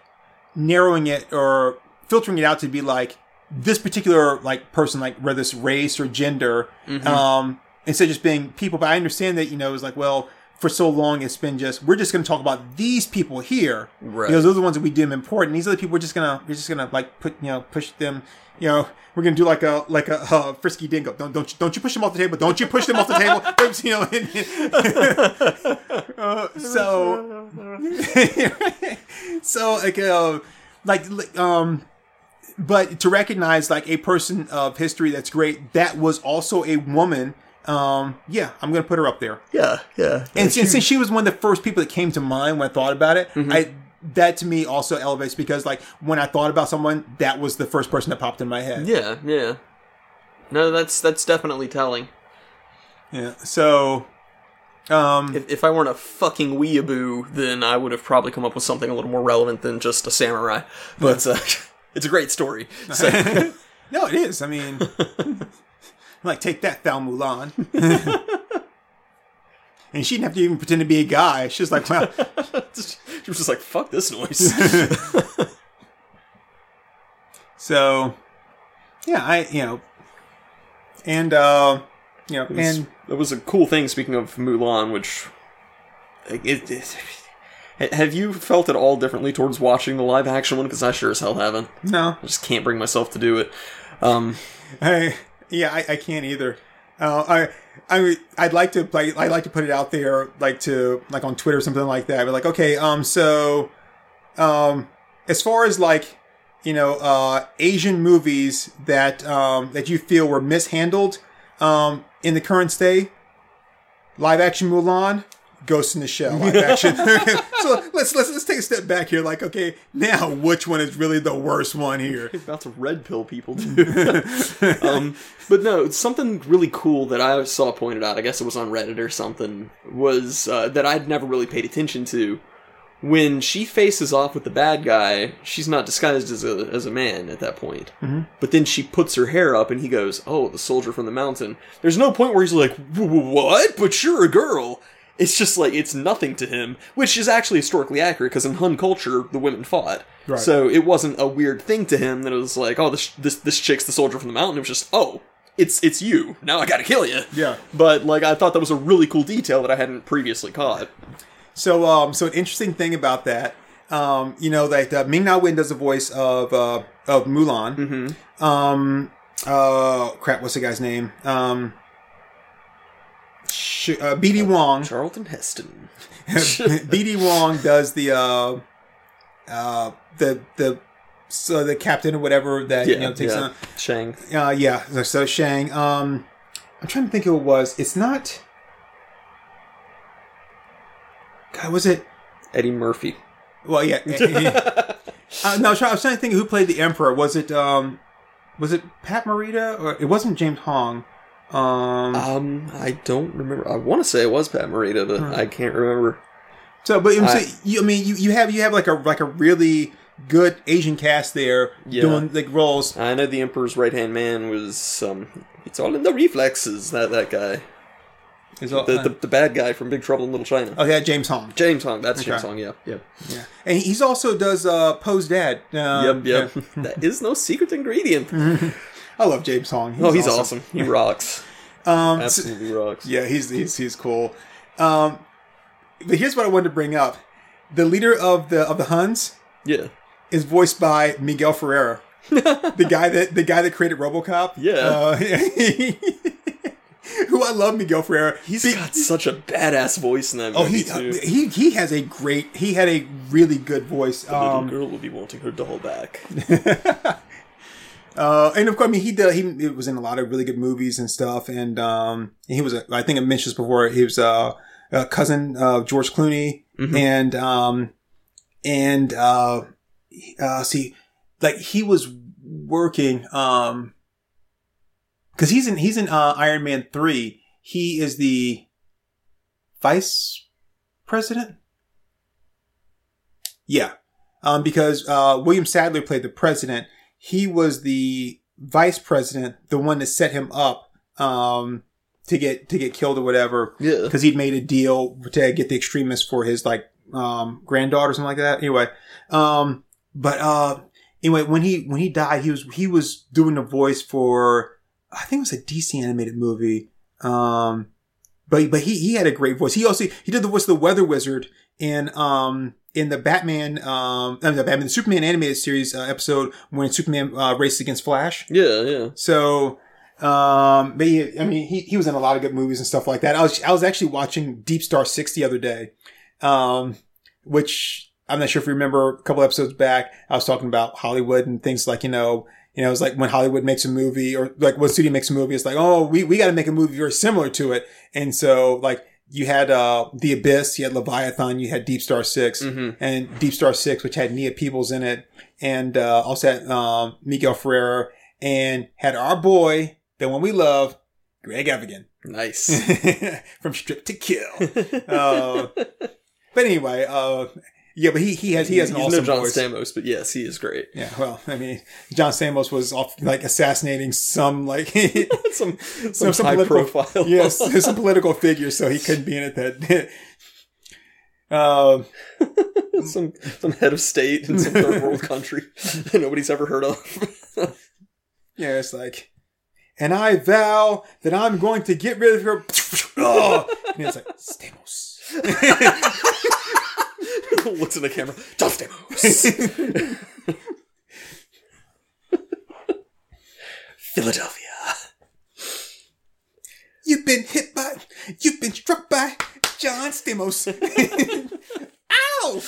narrowing it or filtering it out to be like this particular like person, like whether it's race or gender, um, instead of just being people. But I understand that, you know, it's like, well, for so long it's been just, we're just going to talk about these people here. Right. Because those are the ones that we deem important. These other people, we're just gonna, we're just gonna like put, you know, push them, you know, we're gonna do like a, like a, uh, frisky dingo. Don't, don't, you, don't you push them off the table. Don't you push them off the table. You know, uh, so, so like, uh, like, like, um, but to recognize like a person of history that's great, that was also a woman. Um, yeah, I'm gonna put her up there. Yeah. Yeah. And since, since she was one of the first people that came to mind when I thought about it, I that to me also elevates because like when I thought about someone, that was the first person that popped in my head. Yeah. Yeah. No, that's that's definitely telling. Yeah. So, um, If, if I weren't a fucking weeaboo, then I would have probably come up with something a little more relevant than just a samurai. But uh, it's a great story. So, no, it is. I mean, like take that, Thal Mulan. and she didn't have to even pretend to be a guy. She was like, well, she was just like, "Fuck this noise." So, yeah, I you know, and uh, you know, It was, and it was a cool thing. Speaking of Mulan, which it, it, have you felt at all differently towards watching the live action one? Because I sure as hell haven't. no, I just can't bring myself to do it. Um, I, yeah, I, I can't either. Uh, I, I, I'd like to like, I'd like to put it out there, like to like on Twitter or something like that. But like, okay, um, so, um, as far as like, you know, uh, Asian movies that um that you feel were mishandled, um, in the current state, live action Mulan. Ghost in the Shell live action. so let's let's let's take a step back here. Like, okay, now which one is really the worst one here? about to red pill people too. um, but no, something really cool that I saw pointed out. I guess it was on Reddit or something. Was uh, that I'd never really paid attention to. When she faces off with the bad guy, she's not disguised as a as a man at that point. Mm-hmm. But then she puts her hair up, and he goes, "Oh, the soldier from the mountain." There's no point where he's like, "What? But you're a girl." It's just like it's nothing to him, which is actually historically accurate because in Hun culture the women fought, Right. so it wasn't a weird thing to him that it was like, oh, this this this chick's the soldier from the mountain. It was just, oh, it's it's you. Now I gotta kill you. Yeah. But like I thought that was a really cool detail that I hadn't previously caught. So, um, so an interesting thing about that, um, you know, that uh, Ming Na Wen does the voice of uh, of Mulan. Mm-hmm. Um, uh, crap, what's the guy's name? Um, sh- uh, BD Wong. Charlton Heston. BD Wong does the uh, uh, the the so the captain or whatever that Yeah, you know takes yeah. on. Shang. Uh, yeah, so, Shang. Um, I'm trying to think who it was. It's not. God, was it? Eddie Murphy. Well, yeah. uh, no, I was, trying, I was trying to think who played the Emperor. Was it um, was it Pat Morita or it wasn't James Hong? Um, Um, I don't remember. I want to say it was Pat Morita, but I can't remember. so, but I- so, you, I mean, you, you have you have like a like a really good Asian cast there Yeah. doing like roles. I know the Emperor's right hand man was um. It's all in the reflexes. That that guy, Is all- the, the the bad guy from Big Trouble in Little China. oh yeah, James Hong. James Hong. That's James Hong. Yeah. Yeah. Yeah, and he's also does uh, Po's dad. Um, Yep. Yep. that is no secret ingredient. I love James Hong. oh, he's awesome. He rocks. Um, so- Absolutely rocks. Yeah, he's he's he's cool. Um, but here's what I wanted to bring up: the leader of the of the Huns Yeah. is voiced by Miguel Ferrer, the guy that the guy that created RoboCop. Yeah. uh, who I love, Miguel Ferrer. He's Be- got such a badass voice in that oh movie he, too. he he has a great he had a really good voice. Little Um, girl will be wanting her doll back. Uh, and of course, I mean, he did, he was in a lot of really good movies and stuff. And, um, he was, I think I mentioned this before, he was, uh, a cousin of George Clooney. And, um, and, uh, uh, see, like he was working, um, cause he's in, he's in, uh, Iron Man 3. He is the vice president. Yeah. Um, because, uh, William Sadler played the president he was the vice president, the one that set him up um, to get to get killed or whatever, Yeah. because he'd made a deal to get the extremists for his like um, granddaughter or something like that. Anyway, um, but uh, anyway, when he when he died, he was he was doing the voice for I think it was a DC animated movie. Um, but but he he had a great voice. He also he did the voice of the Weather Wizard in um in the Batman um I mean, the Batman the Superman animated series uh, episode when Superman uh, raced against Flash. Yeah. Yeah. So um but he, I mean he he was in a lot of good movies and stuff like that. I was I was actually watching Deep Star 6 the other day. Um which I'm not sure if you remember a couple episodes back I was talking about Hollywood and things like, you know, you know, it's like when Hollywood makes a movie or like when studio makes a movie, it's like, oh, we, we got to make a movie very similar to it. And so like you had, uh, The Abyss, you had Leviathan, you had Deep Star 6 Mm-hmm. and Deep Star 6, which had Nia Peeples in it and, uh, also had, um, Miguel Ferrer and had our boy, the one we love, Greg Evigan Nice. from Stripped to Kill. Uh, but anyway, uh, yeah, but he, he has, he has an He's awesome no John voice. Stamos, but yes, he is great. Yeah, well, I mean, John Stamos was off like assassinating some like some some, some, some high political profile. yes, some political figures, so he couldn't be in it. That um, some some head of state in some third world country that nobody's ever heard of. yeah, it's like, and I vow that I'm going to get rid of her. oh, and it's like Stamos. Looks in the camera. Darth Stamos. Philadelphia. You've been hit by, you've been struck by John Stamos. Ow!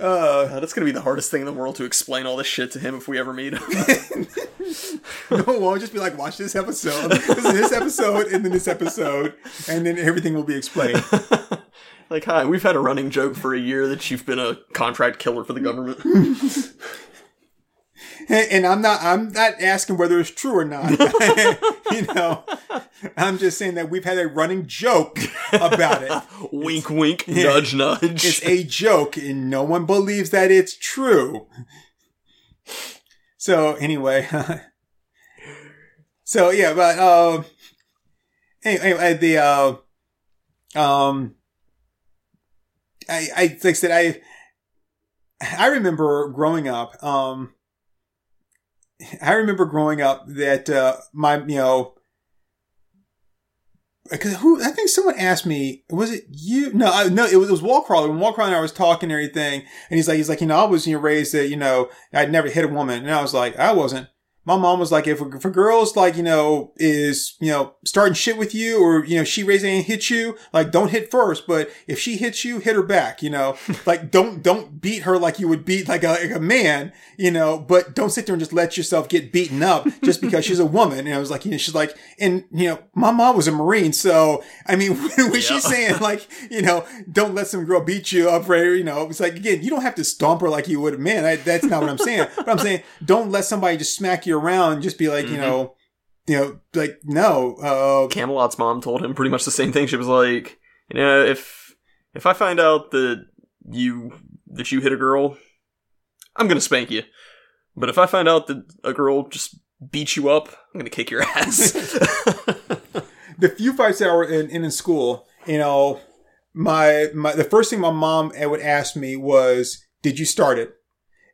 uh, that's gonna be the hardest thing in the world to explain all this shit to him if we ever meet him. no, we'll just be like, watch this episode, this is this episode, and then this episode, and then everything will be explained. Like, hi, we've had a running joke for a year that you've been a contract killer for the government. And, I'm not, I'm not asking whether it's true or not. you know, I'm just saying that we've had a running joke about it. wink, wink, nudge, nudge. It's a joke, and no one believes that it's true. So anyway, so yeah, but uh, anyway, anyway, the uh, um, I I like I said I I remember growing up. Um, I remember growing up that uh, my you know because who I think someone asked me, was it you? No, I, no, it was, it was Wallcrawler. When Wallcrawler and I was talking and everything, and he's like, he's like, you know, I was you know, raised that you know I'd never hit a woman, and I was like, I wasn't. My mom was like, if, if a girl's like, you know, is, you know, starting shit with you or, you know, she raising and hit you, like, don't hit first. But if she hits you, hit her back, you know, like, don't, don't beat her like you would beat like a, like a man, you know, but don't sit there and just let yourself get beaten up just because she's a woman. And I was like, you know, she's like, and, you know, my mom was a Marine. So, I mean, when she's saying like, you know, don't let some girl beat you up, right? You know, it's like, again, you don't have to stomp her like you would a man. I, that's not what I'm saying. but I'm saying, don't let somebody just smack you around just be like, you Mhm. know, you know, like, no, uh, Camelot's mom told him pretty much the same thing. She was like, you know, if if I find out that you that you hit a girl, I'm gonna spank you. But if I find out that a girl just beat you up, I'm gonna kick your ass. the few fights that were in, in, in school, you know, my, my, the first thing my mom would ask me was, did you start it?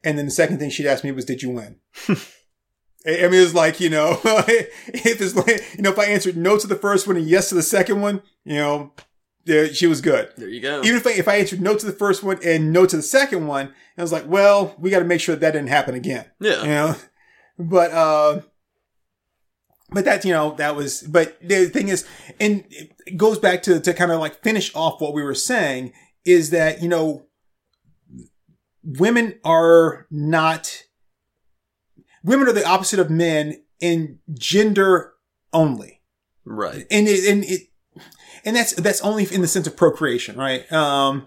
And then the second thing she'd ask me was, did you win? I mean, it's like, you know, if it's like, you know, if I answered no to the first one and yes to the second one, you know, yeah, she was good. there you go. Even if I, if I answered no to the first one and no to the second one, I was like, well, we got to make sure that, that didn't happen again yeah. you know but uh but that's you know that was but the thing is and it goes back to to kind of like finish off what we were saying is that you know women are not women are the opposite of men in gender only Right. and it, and it and that's that's only in the sense of procreation, right? Um,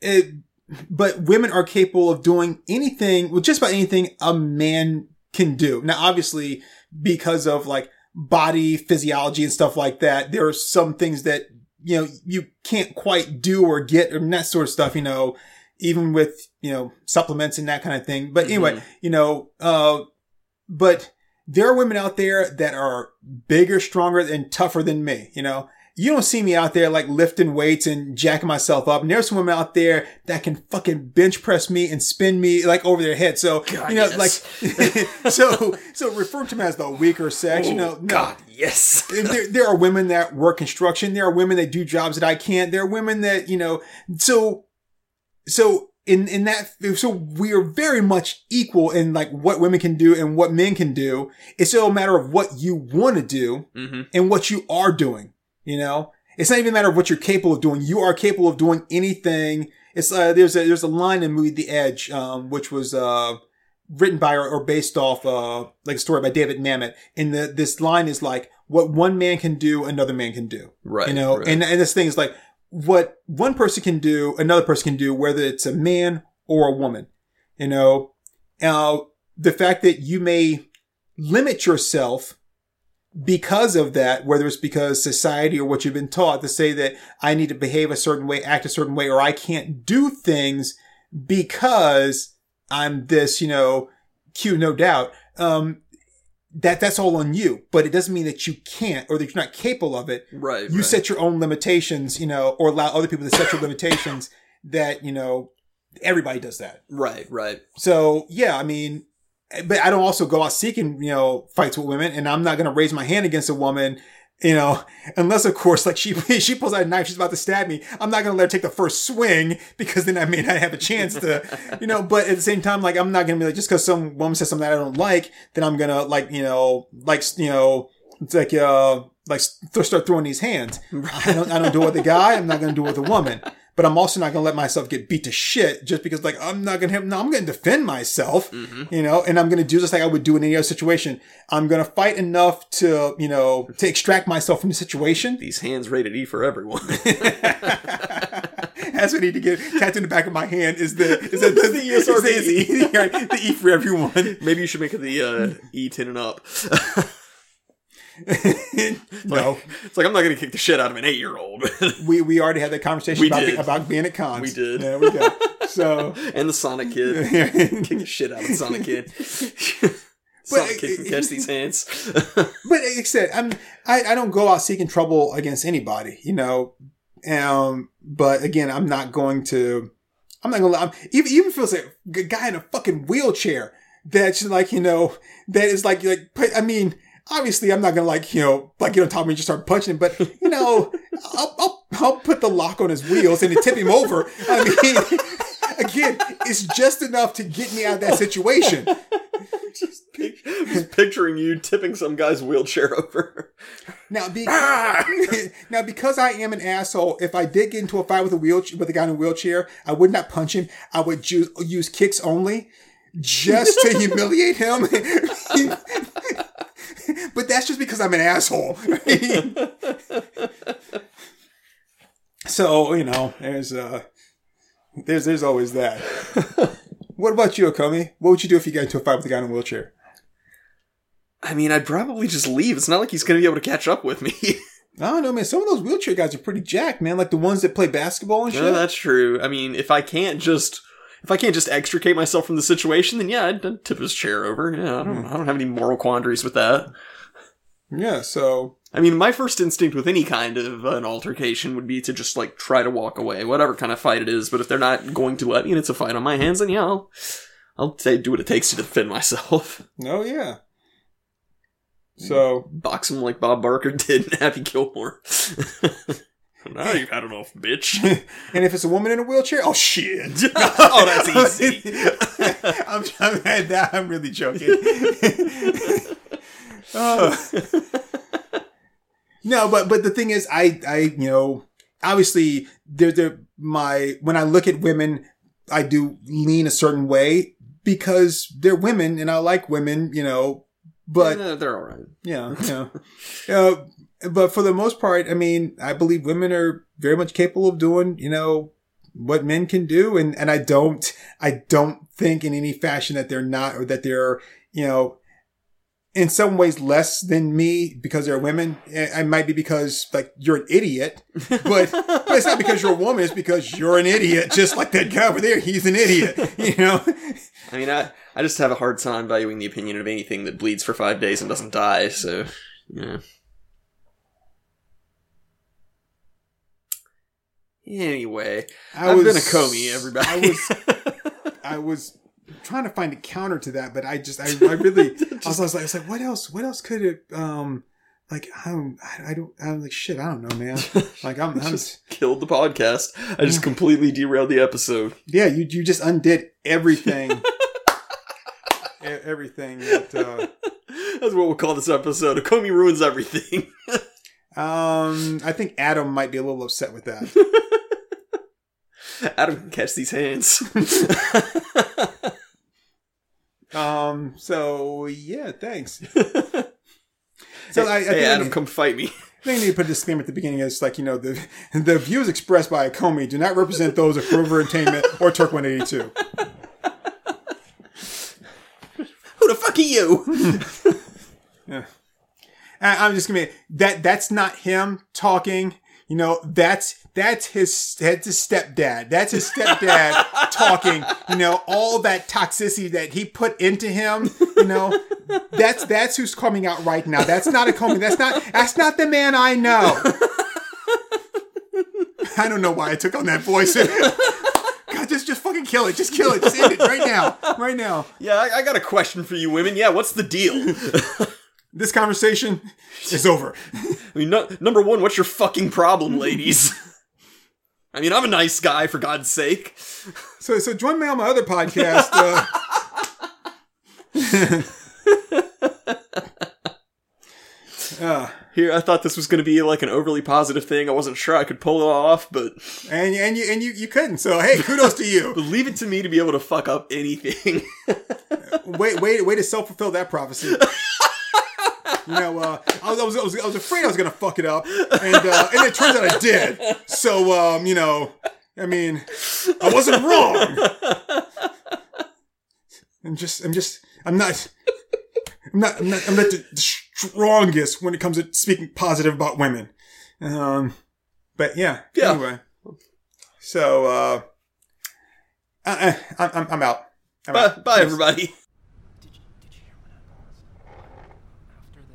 it, but women are capable of doing anything, well, just about anything a man can do. Now, obviously, because of like body physiology and stuff like that, there are some things that you know you can't quite do or get and that sort of stuff. You know, even with you know supplements and that kind of thing. But anyway, Mhm. you know, uh, but there are women out there that are bigger, stronger, and tougher than me. You know, you don't see me out there like lifting weights and jacking myself up. And there's some women out there that can fucking bench press me and spin me like over their head. So God, you know, yes. like so so refer to them as the weaker sex. you know, no. God, yes. there, there are women that work construction. There are women that do jobs that I can't. There are women that, you know, so, so in, in that, so we are very much equal in like what women can do and what men can do. It's still a matter of what you want to do hmm and what you are doing, you know? It's not even a matter of what you're capable of doing. You are capable of doing anything. It's, uh, there's a, there's a line in the movie The Edge, um, which was, uh, written by or, or based off, uh, like a story by David Mamet. And the, this line is like, what one man can do, another man can do. Right. You know, right. and, and this thing is like, what one person can do, another person can do, whether it's a man or a woman. You know, uh, the fact that you may limit yourself because of that, whether it's because society or what you've been taught to say that I need to behave a certain way, act a certain way, or I can't do things because I'm this, you know, cute, no doubt. Um, that that's all on you, but it doesn't mean that you can't or that you're not capable of it. right. You right. set your own limitations, you know, or allow other people to set your limitations that, you know, everybody does that. Right. Right. So yeah, I mean, but I don't also go out seeking, you know, fights with women and I'm not going to raise my hand against a woman, you know, unless of course, like she, she pulls out a knife, she's about to stab me. I'm not to let her take the first swing because then I may not have a chance to, you know, but at the same time, like I'm not to be like, just cause some woman says something that I don't like, then I'm to like, you know, like, you know, it's like, uh, like th- start throwing these hands. I don't, I don't do it with a guy. I'm not to do it with a woman but I'm also not going to let myself get beat to shit just because like I'm not going to have, no, I'm going to defend myself, Mm-hmm. you know, and I'm going to do just like I would do in any other situation. I'm going to fight enough to, you know, to extract myself from the situation. These hands rated E for everyone. That's what I need to get tattooed in the back of my hand is the, is the, the, The ESRB. is the, the, the E for everyone. Maybe you should make it the uh, E ten and up. no, It's like I'm not gonna kick the shit out of an eight year old. we, we already had that conversation about, did. about being at cons. We did. There we go. So, and the Sonic Kid. Kick the shit out of the Sonic Kid. Sonic Kid can catch these hands. But like I said, I'm I, I don't go out seeking trouble against anybody, you know. Um, but again, I'm not going to. I'm not gonna. I'm, even even if it's like a guy in a fucking wheelchair that's like you know that is like like. I mean, obviously, I'm not gonna like you know like get on top of me and just start punching him. But you know, I'll, I'll I'll put the lock on his wheels and tip him over. I mean. Again, it's just enough to get me out of that situation. just, pic- just picturing you tipping some guy's wheelchair over. Now, be, ah! now because I am an asshole, if I did get into a fight with a wheelchair with a guy in a wheelchair, I would not punch him. I would use, use kicks only, just to humiliate him. but that's just because I'm an asshole. so you know, there's uh, there's there's always that. What about you, Okomi? What would you do if you got into a fight with a guy in a wheelchair? I mean, I'd probably just leave. It's not like he's gonna be able to catch up with me. I don't know, man. Some of those wheelchair guys are pretty jacked, man. Like the ones that play basketball and shit. Yeah, that's true. I mean, if I can't just if I can't just extricate myself from the situation, then yeah, I'd, I'd tip his chair over. Yeah, I don't hmm. I don't have any moral quandaries with that. Yeah, so I mean, my first instinct with any kind of an altercation would be to just like try to walk away, whatever kind of fight it is. But if they're not going to let me, and it's a fight on my hands, then yeah, I'll, I'll say do what it takes to defend myself. oh yeah. Mm. So Box him like Bob Barker did in Happy Gilmore. now you've had enough, bitch. and if it's a woman in a wheelchair, oh shit. oh, that's easy. I'm, I'm, I'm really joking. oh. No, but but the thing is, I I you know obviously they're they're my when I look at women, I do lean a certain way because they're women and I like women, you know. But Yeah, they're all right. Yeah, yeah. uh, but for the most part, I mean, I believe women are very much capable of doing, you know, what men can do, and and I don't, I don't think in any fashion that they're not, or that they're, you know, in some ways less than me because they're women. I might be because like you're an idiot, but but it's not because you're a woman. It's because you're an idiot, just like that guy over there. He's an idiot, you know. I mean, I, I just have a hard time valuing the opinion of anything that bleeds for five days and doesn't die, so, yeah. Anyway, I I've was been a Comey, everybody. I was I was trying to find a counter to that, but I just I, I really I, was, I was like I was like what else what else could it um like I don't I don't I'm like shit I don't know man like I'm, I'm just killed the podcast. I just completely derailed the episode. yeah you you just undid everything everything that uh, That's what we'll call this episode. A Comey ruins everything. um I think Adam might be a little upset with that Adam can catch these hands. um so yeah thanks so I, I hey, think Adam, need- come fight me. I think I need to put a disclaimer at the beginning. It's like, you know, the the views expressed by Comey do not represent those of Forever Entertainment or Turk 182. Who the fuck are you? Yeah. I- I'm just gonna be, that that's not him talking. You know, that's that's his that's his stepdad. That's his stepdad talking. You know, all that toxicity that he put into him. You know, that's that's who's coming out right now. That's not a coming. That's not that's not the man I know. I don't know why I took on that voice. God, just just fucking kill it. Just kill it. Just end it right now. Right now. Yeah, I, I got a question for you women. Yeah, what's the deal? This conversation is over. I mean, no, number one, what's your fucking problem, ladies? I mean, I'm a nice guy, for God's sake. So, so join me on my other podcast. Uh, uh, Here, I thought this was going to be like an overly positive thing. I wasn't sure I could pull it off, but, and and you and you you couldn't. So hey, kudos to you. leave it to me to be able to fuck up anything. Wait, wait, wait to self fulfill that prophecy. You know, uh, I, was, I, was, I, was, I was afraid I was going to fuck it up, and uh, and it turns out I did. So, um, you know, I mean, I wasn't wrong. I'm just, I'm just, I'm not, I'm not, I'm not, I'm not the, the strongest when it comes to speaking positive about women. Um, but yeah, Yeah. Anyway, so uh, I, I, I'm, I'm out. I'm bye, out. bye, everybody. Did you, did you hear when I paused? After the.